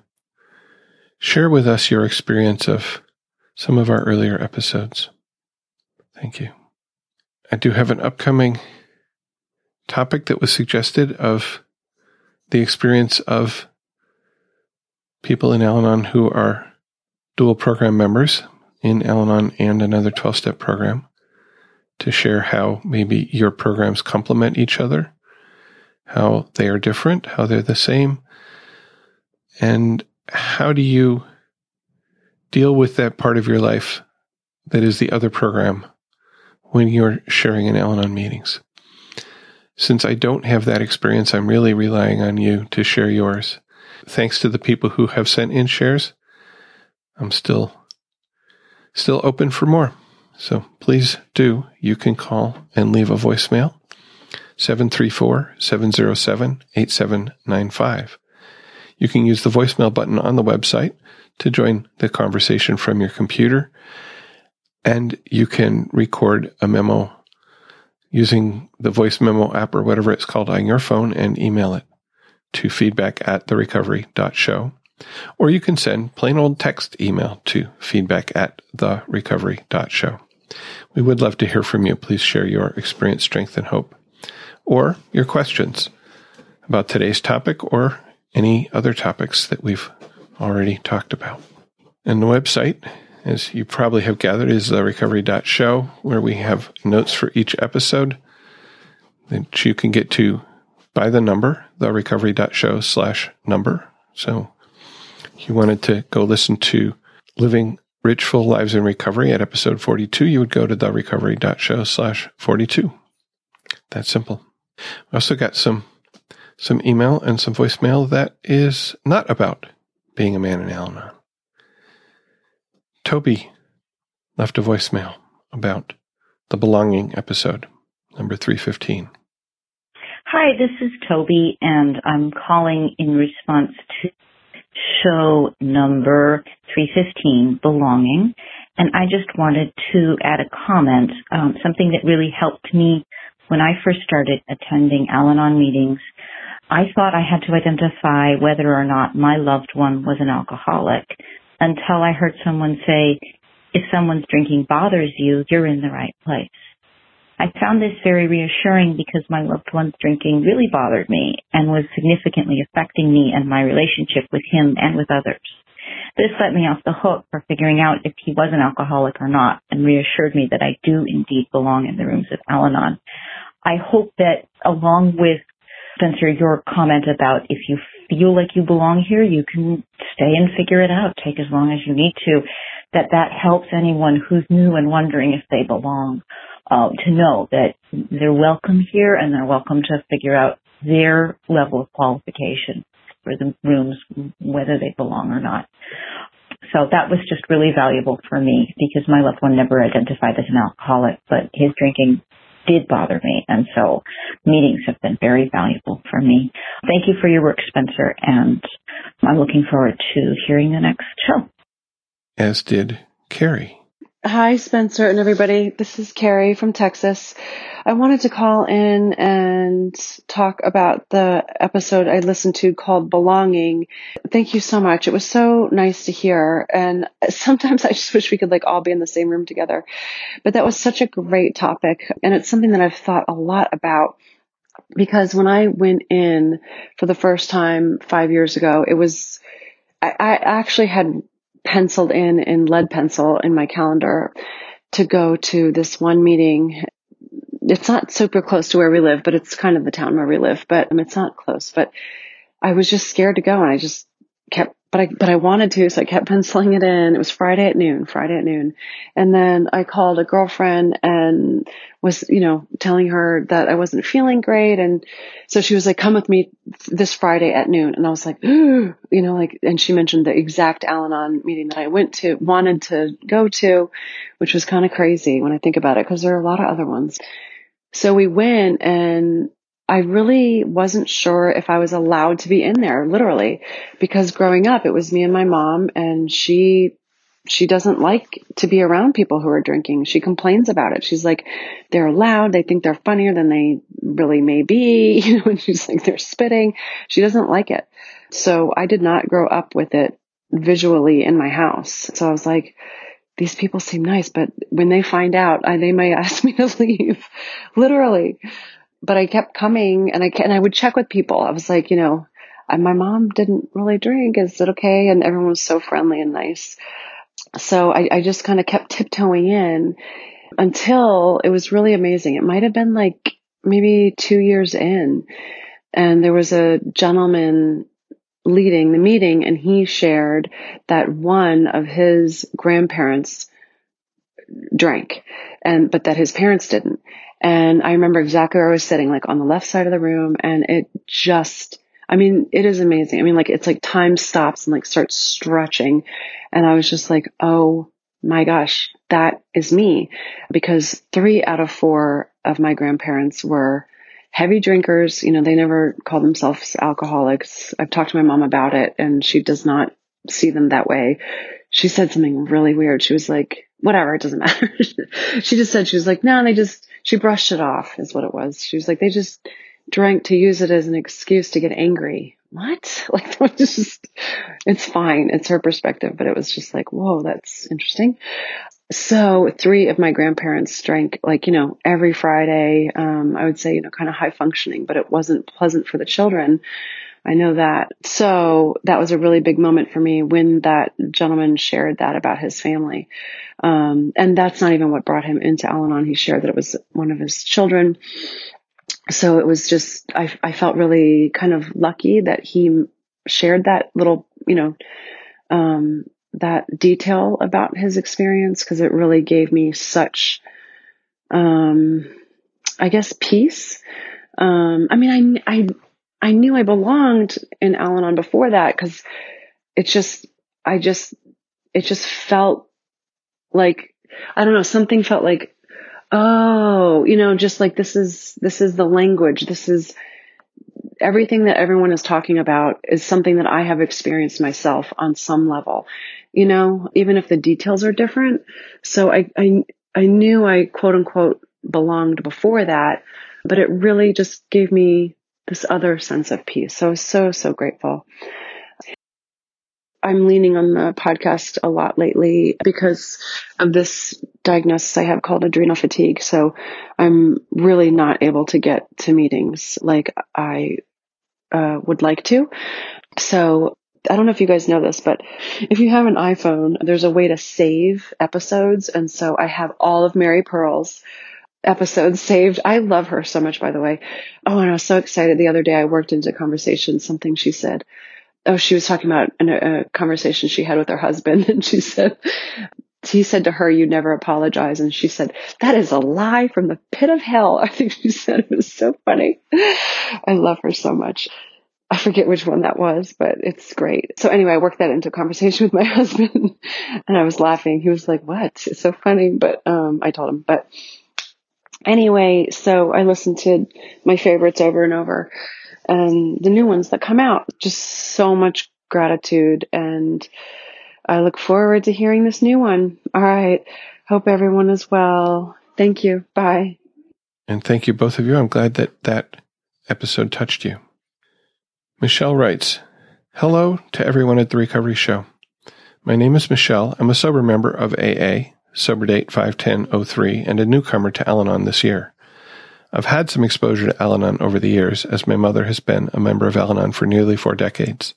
share with us your experience of some of our earlier episodes. Thank you. I do have an upcoming topic that was suggested of the experience of people in Al Anon who are dual program members in Al Anon and another 12 step program to share how maybe your programs complement each other how they are different, how they're the same, and how do you deal with that part of your life that is the other program when you're sharing in Al Anon meetings. Since I don't have that experience, I'm really relying on you to share yours. Thanks to the people who have sent in shares, I'm still still open for more. So please do. You can call and leave a voicemail 734 707 8795. You can use the voicemail button on the website to join the conversation from your computer, and you can record a memo using the voice memo app or whatever it's called on your phone and email it to feedback at therecovery.show. Or you can send plain old text email to feedback at therecovery.show. We would love to hear from you. Please share your experience, strength, and hope or your questions about today's topic or any other topics that we've already talked about. And the website, as you probably have gathered, is the recovery.show, where we have notes for each episode that you can get to by the number, the recovery.show slash number. So if you wanted to go listen to Living Rich Full Lives in Recovery at episode 42, you would go to the recovery.show slash 42. That simple. I also got some some email and some voicemail that is not about being a man in Al. Toby left a voicemail about the belonging episode, number 315. Hi, this is Toby, and I'm calling in response to show number 315, Belonging. And I just wanted to add a comment, um, something that really helped me when I first started attending Al Anon meetings, I thought I had to identify whether or not my loved one was an alcoholic until I heard someone say, if someone's drinking bothers you, you're in the right place. I found this very reassuring because my loved one's drinking really bothered me and was significantly affecting me and my relationship with him and with others. This let me off the hook for figuring out if he was an alcoholic or not and reassured me that I do indeed belong in the rooms of Al Anon. I hope that along with Spencer, your comment about if you feel like you belong here, you can stay and figure it out. Take as long as you need to. That that helps anyone who's new and wondering if they belong uh, to know that they're welcome here and they're welcome to figure out their level of qualification for the rooms, whether they belong or not. So that was just really valuable for me because my loved one never identified as an alcoholic, but his drinking did bother me. And so meetings have been very valuable for me. Thank you for your work, Spencer, and I'm looking forward to hearing the next show. as did Carrie. Hi, Spencer and everybody. This is Carrie from Texas. I wanted to call in and talk about the episode I listened to called Belonging. Thank you so much. It was so nice to hear. And sometimes I just wish we could like all be in the same room together. But that was such a great topic. And it's something that I've thought a lot about because when I went in for the first time five years ago, it was, I, I actually had penciled in in lead pencil in my calendar to go to this one meeting. It's not super close to where we live, but it's kind of the town where we live, but um, it's not close, but I was just scared to go and I just kept but I but I wanted to, so I kept penciling it in. It was Friday at noon, Friday at noon. And then I called a girlfriend and was, you know, telling her that I wasn't feeling great and so she was like, "Come with me this Friday at noon." And I was like, you know, like and she mentioned the exact Al-Anon meeting that I went to, wanted to go to, which was kind of crazy when I think about it because there are a lot of other ones. So we went and I really wasn't sure if I was allowed to be in there, literally, because growing up, it was me and my mom and she, she doesn't like to be around people who are drinking. She complains about it. She's like, they're loud. They think they're funnier than they really may be. You know, and she's like, they're spitting. She doesn't like it. So I did not grow up with it visually in my house. So I was like, these people seem nice, but when they find out, I, they may ask me to leave, literally but I kept coming and I and I would check with people. I was like, you know, my mom didn't really drink. Is it okay? And everyone was so friendly and nice. So I, I just kind of kept tiptoeing in until it was really amazing. It might have been like maybe two years in and there was a gentleman leading the meeting and he shared that one of his grandparents drank and but that his parents didn't and I remember exactly where I was sitting, like on the left side of the room. And it just, I mean, it is amazing. I mean, like it's like time stops and like starts stretching. And I was just like, oh my gosh, that is me. Because three out of four of my grandparents were heavy drinkers. You know, they never called themselves alcoholics. I've talked to my mom about it and she does not see them that way. She said something really weird. She was like, whatever, it doesn't matter. she just said, she was like, no, and they just, she brushed it off is what it was. She was like, they just drank to use it as an excuse to get angry. What? Like, that was just, it's fine. It's her perspective, but it was just like, whoa, that's interesting. So three of my grandparents drank like, you know, every Friday. Um, I would say, you know, kind of high functioning, but it wasn't pleasant for the children. I know that. So that was a really big moment for me when that gentleman shared that about his family. Um, and that's not even what brought him into Al Anon. He shared that it was one of his children. So it was just, I, I felt really kind of lucky that he shared that little, you know, um, that detail about his experience because it really gave me such, um, I guess peace. Um, I mean, I, I, I knew I belonged in Al Anon before that because it's just, I just, it just felt like, I don't know, something felt like, oh, you know, just like this is, this is the language. This is everything that everyone is talking about is something that I have experienced myself on some level, you know, even if the details are different. So I, I, I knew I quote unquote belonged before that, but it really just gave me this other sense of peace. So so, so grateful. I'm leaning on the podcast a lot lately because of this diagnosis I have called adrenal fatigue. So I'm really not able to get to meetings like I uh, would like to. So I don't know if you guys know this, but if you have an iPhone, there's a way to save episodes. And so I have all of Mary Pearl's episodes saved. I love her so much, by the way. Oh, and I was so excited the other day. I worked into conversation, something she said. Oh, she was talking about a, a conversation she had with her husband, and she said, he said to her, you never apologize. And she said, that is a lie from the pit of hell. I think she said it was so funny. I love her so much. I forget which one that was, but it's great. So anyway, I worked that into a conversation with my husband and I was laughing. He was like, what? It's so funny. But, um, I told him, but Anyway, so I listen to my favorites over and over and the new ones that come out. Just so much gratitude and I look forward to hearing this new one. All right. Hope everyone is well. Thank you. Bye. And thank you, both of you. I'm glad that that episode touched you. Michelle writes, Hello to everyone at the Recovery Show. My name is Michelle. I'm a sober member of AA, sober date 51003, and a newcomer to Al Anon this year. I've had some exposure to Al Anon over the years, as my mother has been a member of Al Anon for nearly four decades.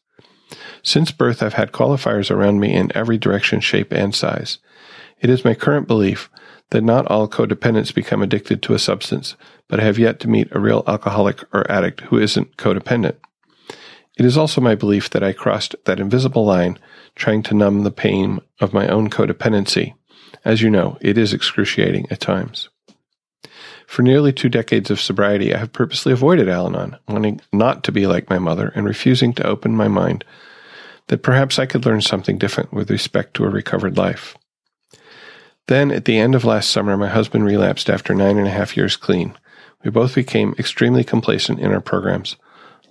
Since birth, I've had qualifiers around me in every direction, shape, and size. It is my current belief that not all codependents become addicted to a substance, but I have yet to meet a real alcoholic or addict who isn't codependent. It is also my belief that I crossed that invisible line trying to numb the pain of my own codependency. As you know, it is excruciating at times. For nearly two decades of sobriety, I have purposely avoided Al Anon, wanting not to be like my mother and refusing to open my mind that perhaps I could learn something different with respect to a recovered life. Then, at the end of last summer, my husband relapsed after nine and a half years clean. We both became extremely complacent in our programs.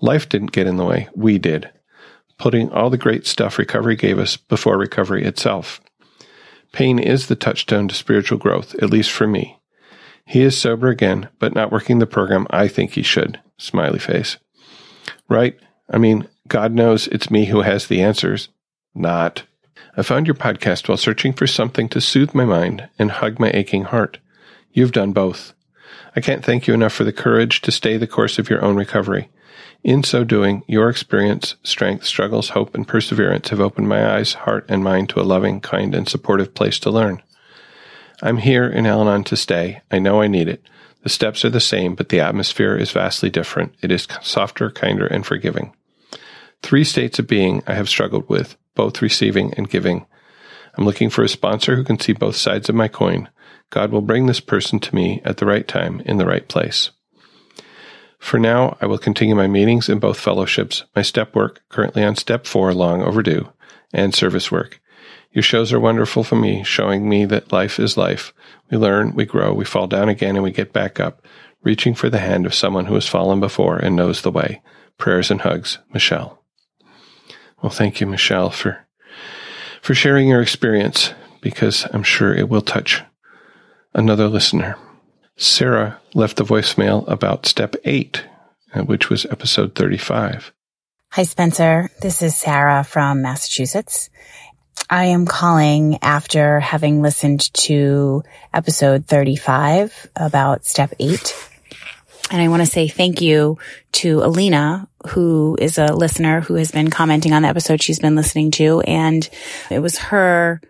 Life didn't get in the way, we did, putting all the great stuff recovery gave us before recovery itself. Pain is the touchstone to spiritual growth, at least for me. He is sober again, but not working the program I think he should. Smiley face. Right? I mean, God knows it's me who has the answers. Not. I found your podcast while searching for something to soothe my mind and hug my aching heart. You've done both. I can't thank you enough for the courage to stay the course of your own recovery. In so doing, your experience, strength, struggles, hope, and perseverance have opened my eyes, heart, and mind to a loving, kind, and supportive place to learn. I'm here in Al Anon to stay. I know I need it. The steps are the same, but the atmosphere is vastly different. It is softer, kinder, and forgiving. Three states of being I have struggled with both receiving and giving. I'm looking for a sponsor who can see both sides of my coin. God will bring this person to me at the right time in the right place. For now, I will continue my meetings in both fellowships, my step work, currently on step four, long overdue, and service work. Your shows are wonderful for me, showing me that life is life. We learn, we grow, we fall down again, and we get back up, reaching for the hand of someone who has fallen before and knows the way. Prayers and hugs, Michelle. Well, thank you, Michelle, for for sharing your experience because I'm sure it will touch another listener. Sarah left the voicemail about step eight, which was episode 35. Hi, Spencer. This is Sarah from Massachusetts. I am calling after having listened to episode 35 about step eight. And I want to say thank you to Alina, who is a listener who has been commenting on the episode she's been listening to. And it was her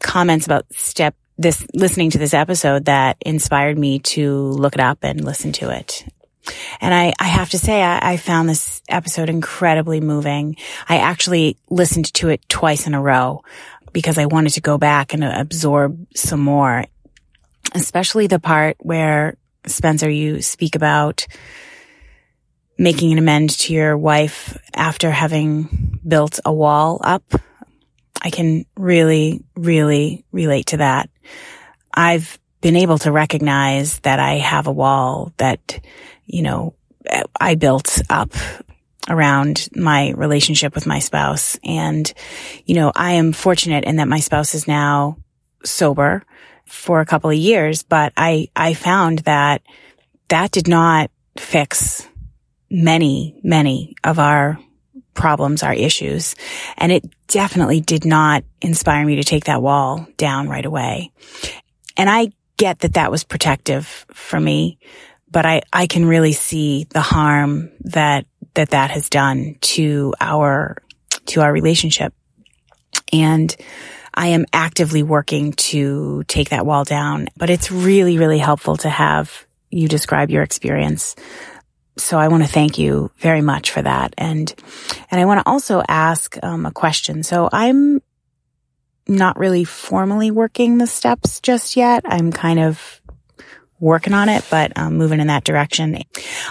comments about step this, listening to this episode that inspired me to look it up and listen to it. And I, I have to say, I, I found this episode incredibly moving. I actually listened to it twice in a row because I wanted to go back and absorb some more, especially the part where Spencer, you speak about making an amend to your wife after having built a wall up. I can really, really relate to that. I've been able to recognize that I have a wall that, you know, I built up around my relationship with my spouse. And, you know, I am fortunate in that my spouse is now sober for a couple of years, but I, I found that that did not fix many, many of our problems, our issues. And it definitely did not inspire me to take that wall down right away. And I get that that was protective for me, but I, I can really see the harm that, that that has done to our, to our relationship. And I am actively working to take that wall down, but it's really, really helpful to have you describe your experience. So I want to thank you very much for that. And, and I want to also ask um, a question. So I'm not really formally working the steps just yet. I'm kind of working on it, but um, moving in that direction.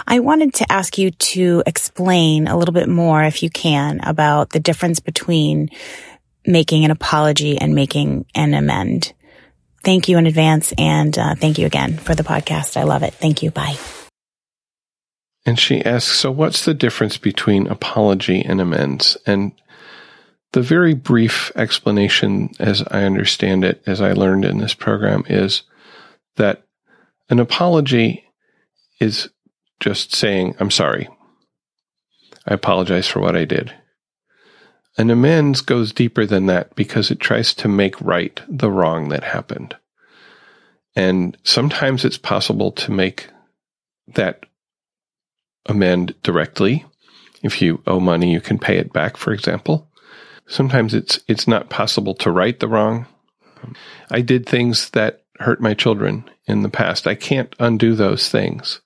I wanted to ask you to explain a little bit more, if you can, about the difference between making an apology and making an amend. Thank you in advance. And uh, thank you again for the podcast. I love it. Thank you. Bye. And she asks, so what's the difference between apology and amends? And the very brief explanation, as I understand it, as I learned in this program, is that an apology is just saying, I'm sorry. I apologize for what I did. An amends goes deeper than that because it tries to make right the wrong that happened. And sometimes it's possible to make that amend directly. If you owe money, you can pay it back, for example. Sometimes it's it's not possible to right the wrong. I did things that hurt my children in the past. I can't undo those things.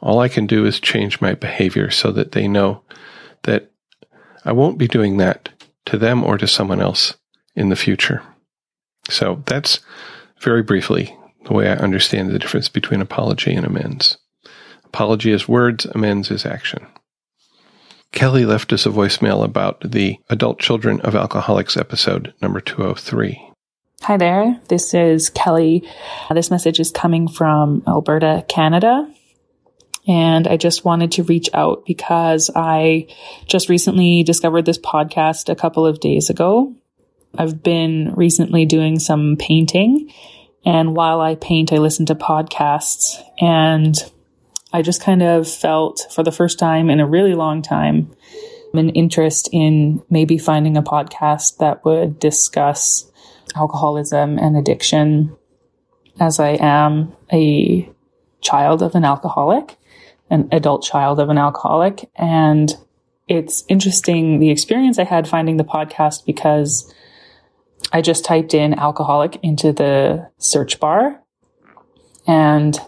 All I can do is change my behavior so that they know that I won't be doing that to them or to someone else in the future. So that's very briefly the way I understand the difference between apology and amends. Apology is words, amends is action. Kelly left us a voicemail about the Adult Children of Alcoholics episode number 203. Hi there, this is Kelly. This message is coming from Alberta, Canada. And I just wanted to reach out because I just recently discovered this podcast a couple of days ago. I've been recently doing some painting. And while I paint, I listen to podcasts. And I just kind of felt for the first time in a really long time an interest in maybe finding a podcast that would discuss alcoholism and addiction as I am a child of an alcoholic, an adult child of an alcoholic. And it's interesting the experience I had finding the podcast because I just typed in alcoholic into the search bar and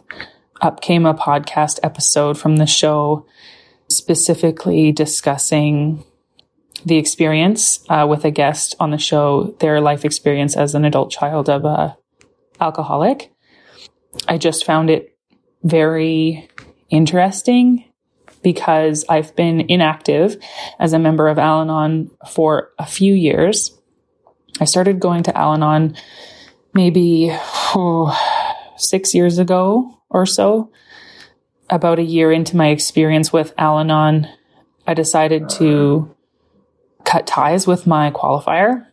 up came a podcast episode from the show specifically discussing the experience uh, with a guest on the show, their life experience as an adult child of a alcoholic. I just found it very interesting because I've been inactive as a member of Al Anon for a few years. I started going to Al Anon maybe oh, six years ago or so, about a year into my experience with Al Anon, I decided to cut ties with my qualifier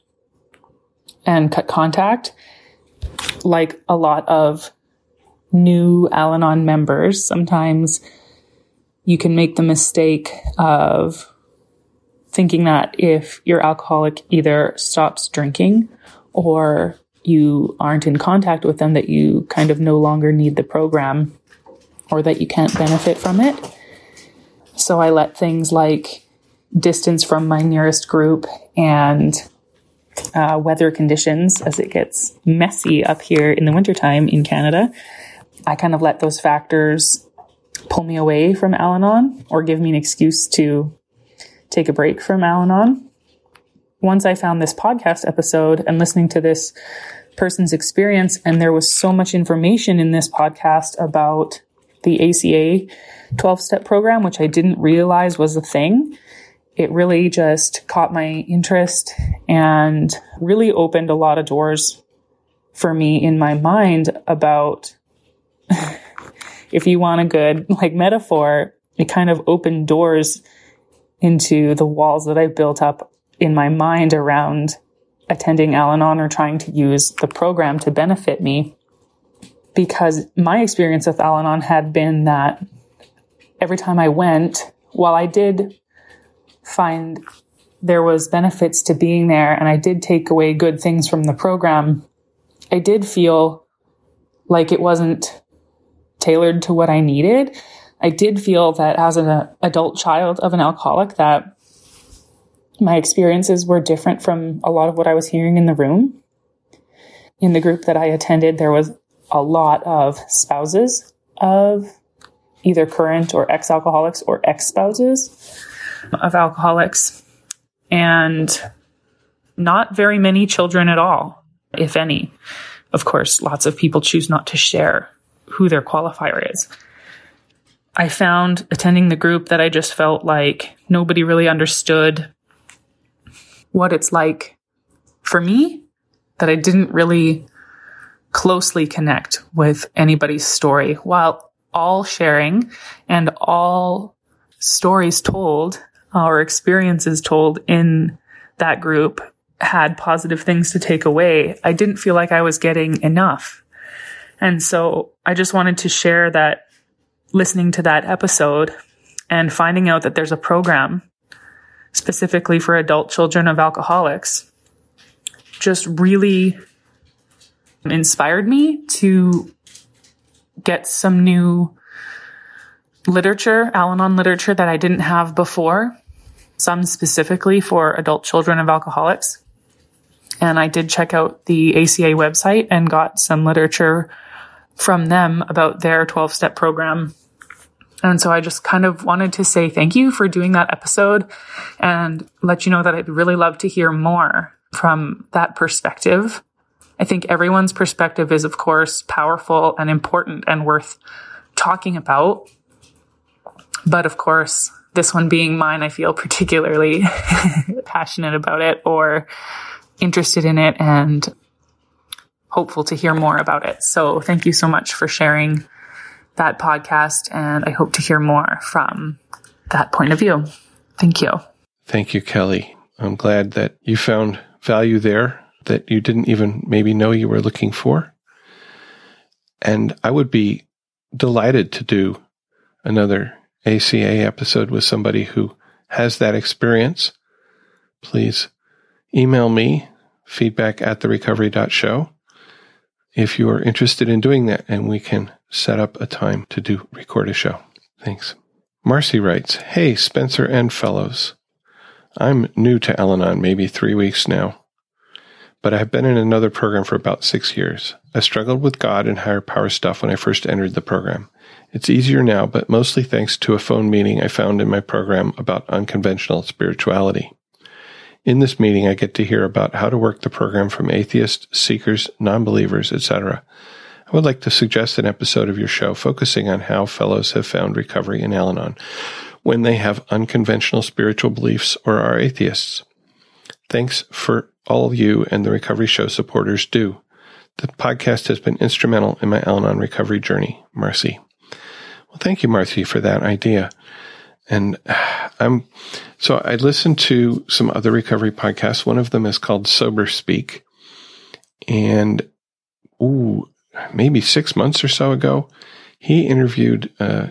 and cut contact. Like a lot of new Al Anon members, sometimes you can make the mistake of thinking that if your alcoholic either stops drinking or you aren't in contact with them, that you kind of no longer need the program or that you can't benefit from it. So I let things like distance from my nearest group and uh, weather conditions as it gets messy up here in the wintertime in Canada. I kind of let those factors pull me away from Al Anon or give me an excuse to take a break from Al Anon once I found this podcast episode and listening to this person's experience, and there was so much information in this podcast about the ACA 12 step program, which I didn't realize was a thing. It really just caught my interest and really opened a lot of doors for me in my mind about if you want a good like metaphor, it kind of opened doors into the walls that I built up in my mind around attending Al Anon or trying to use the program to benefit me. Because my experience with Al Anon had been that every time I went, while I did find there was benefits to being there and I did take away good things from the program, I did feel like it wasn't tailored to what I needed. I did feel that as an adult child of an alcoholic that my experiences were different from a lot of what I was hearing in the room. In the group that I attended, there was a lot of spouses of either current or ex alcoholics or ex spouses of alcoholics, and not very many children at all, if any. Of course, lots of people choose not to share who their qualifier is. I found attending the group that I just felt like nobody really understood what it's like for me that I didn't really closely connect with anybody's story while all sharing and all stories told or experiences told in that group had positive things to take away, I didn't feel like I was getting enough. And so I just wanted to share that listening to that episode and finding out that there's a program specifically for adult children of alcoholics just really inspired me to get some new literature, Al Anon literature that I didn't have before, some specifically for adult children of alcoholics. And I did check out the ACA website and got some literature from them about their 12 step program. And so I just kind of wanted to say thank you for doing that episode and let you know that I'd really love to hear more from that perspective. I think everyone's perspective is, of course, powerful and important and worth talking about. But of course, this one being mine, I feel particularly passionate about it or interested in it and hopeful to hear more about it. So thank you so much for sharing that podcast. And I hope to hear more from that point of view. Thank you. Thank you, Kelly. I'm glad that you found value there that you didn't even maybe know you were looking for. And I would be delighted to do another ACA episode with somebody who has that experience. Please email me feedback at the recovery.show if you are interested in doing that and we can set up a time to do record a show. Thanks. Marcy writes, Hey, Spencer and fellows. I'm new to Al Anon, maybe three weeks now, but I have been in another program for about six years. I struggled with God and higher power stuff when I first entered the program. It's easier now, but mostly thanks to a phone meeting I found in my program about unconventional spirituality. In this meeting, I get to hear about how to work the program from atheists, seekers, non-believers, etc. I would like to suggest an episode of your show focusing on how fellows have found recovery in Al-Anon when they have unconventional spiritual beliefs or are atheists. Thanks for all you and the Recovery Show supporters do. The podcast has been instrumental in my Al Anon recovery journey. Marcy. Well, thank you, Marcy, for that idea. And I'm so I listened to some other recovery podcasts. One of them is called Sober Speak. And ooh, maybe six months or so ago, he interviewed uh,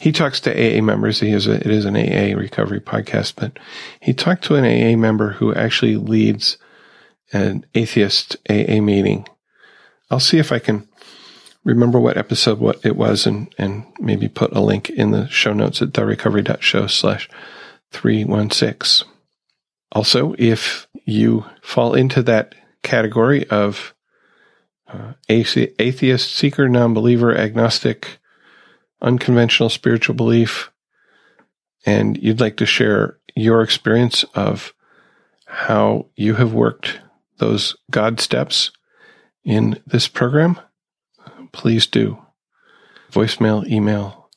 he talks to AA members. He is a, it is an AA recovery podcast, but he talked to an AA member who actually leads an atheist AA meeting. I'll see if I can remember what episode what it was and, and maybe put a link in the show notes at therecovery.show slash 316. Also, if you fall into that category of uh, atheist, seeker, non-believer, agnostic, unconventional spiritual belief, and you'd like to share your experience of how you have worked those God steps in this program, please do. Voicemail, email,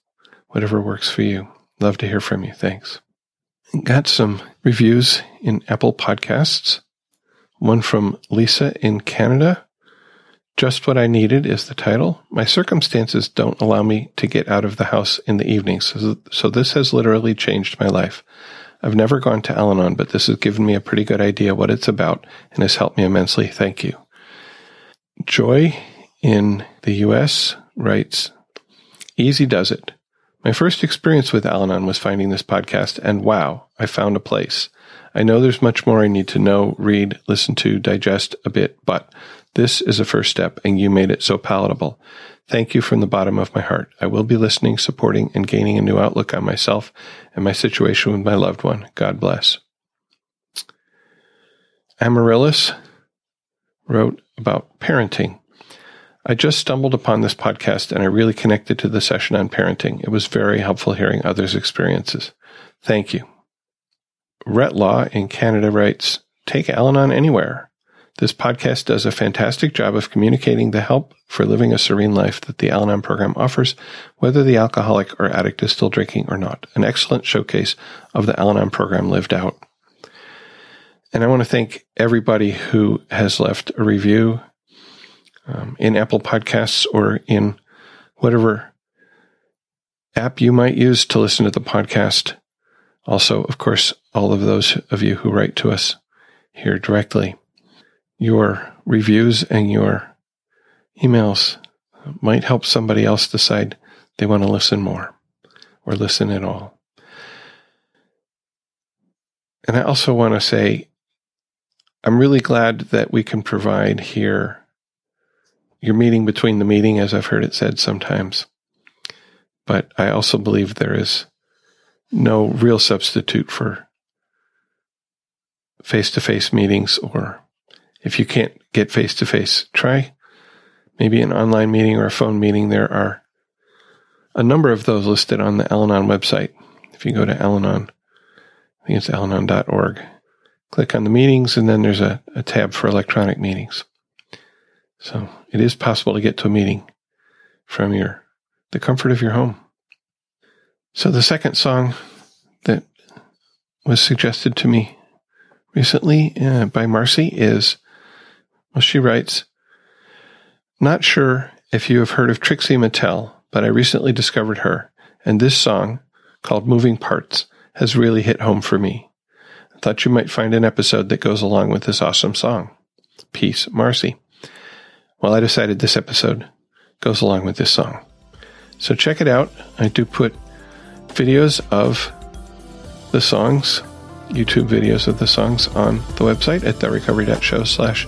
whatever works for you. Love to hear from you. Thanks. Got some reviews in Apple Podcasts. One from Lisa in Canada. Just what I needed is the title. My circumstances don't allow me to get out of the house in the evenings, so, so this has literally changed my life. I've never gone to Al Anon, but this has given me a pretty good idea what it's about and has helped me immensely. Thank you. Joy in the US writes, Easy does it. My first experience with Al Anon was finding this podcast, and wow, I found a place. I know there's much more I need to know, read, listen to, digest a bit, but this is a first step, and you made it so palatable. Thank you from the bottom of my heart. I will be listening, supporting, and gaining a new outlook on myself and my situation with my loved one. God bless. Amaryllis wrote about parenting. I just stumbled upon this podcast and I really connected to the session on parenting. It was very helpful hearing others' experiences. Thank you. Rhett Law in Canada writes, Take Al Anon anywhere. This podcast does a fantastic job of communicating the help for living a serene life that the Al Anon program offers, whether the alcoholic or addict is still drinking or not. An excellent showcase of the Al Anon program lived out. And I want to thank everybody who has left a review um, in Apple Podcasts or in whatever app you might use to listen to the podcast. Also, of course, all of those of you who write to us here directly. Your reviews and your emails might help somebody else decide they want to listen more or listen at all. And I also want to say, I'm really glad that we can provide here your meeting between the meeting, as I've heard it said sometimes. But I also believe there is no real substitute for face to face meetings, or if you can't get face to face, try maybe an online meeting or a phone meeting. There are a number of those listed on the Al Anon website. If you go to Al Anon, I think it's alanon.org, click on the meetings, and then there's a, a tab for electronic meetings. So it is possible to get to a meeting from your the comfort of your home. So the second song that was suggested to me recently uh, by Marcy is well she writes not sure if you have heard of Trixie Mattel, but I recently discovered her, and this song, called Moving Parts, has really hit home for me. I thought you might find an episode that goes along with this awesome song. Peace, Marcy. Well, I decided this episode goes along with this song. So check it out. I do put videos of the songs, YouTube videos of the songs on the website at therecovery.show slash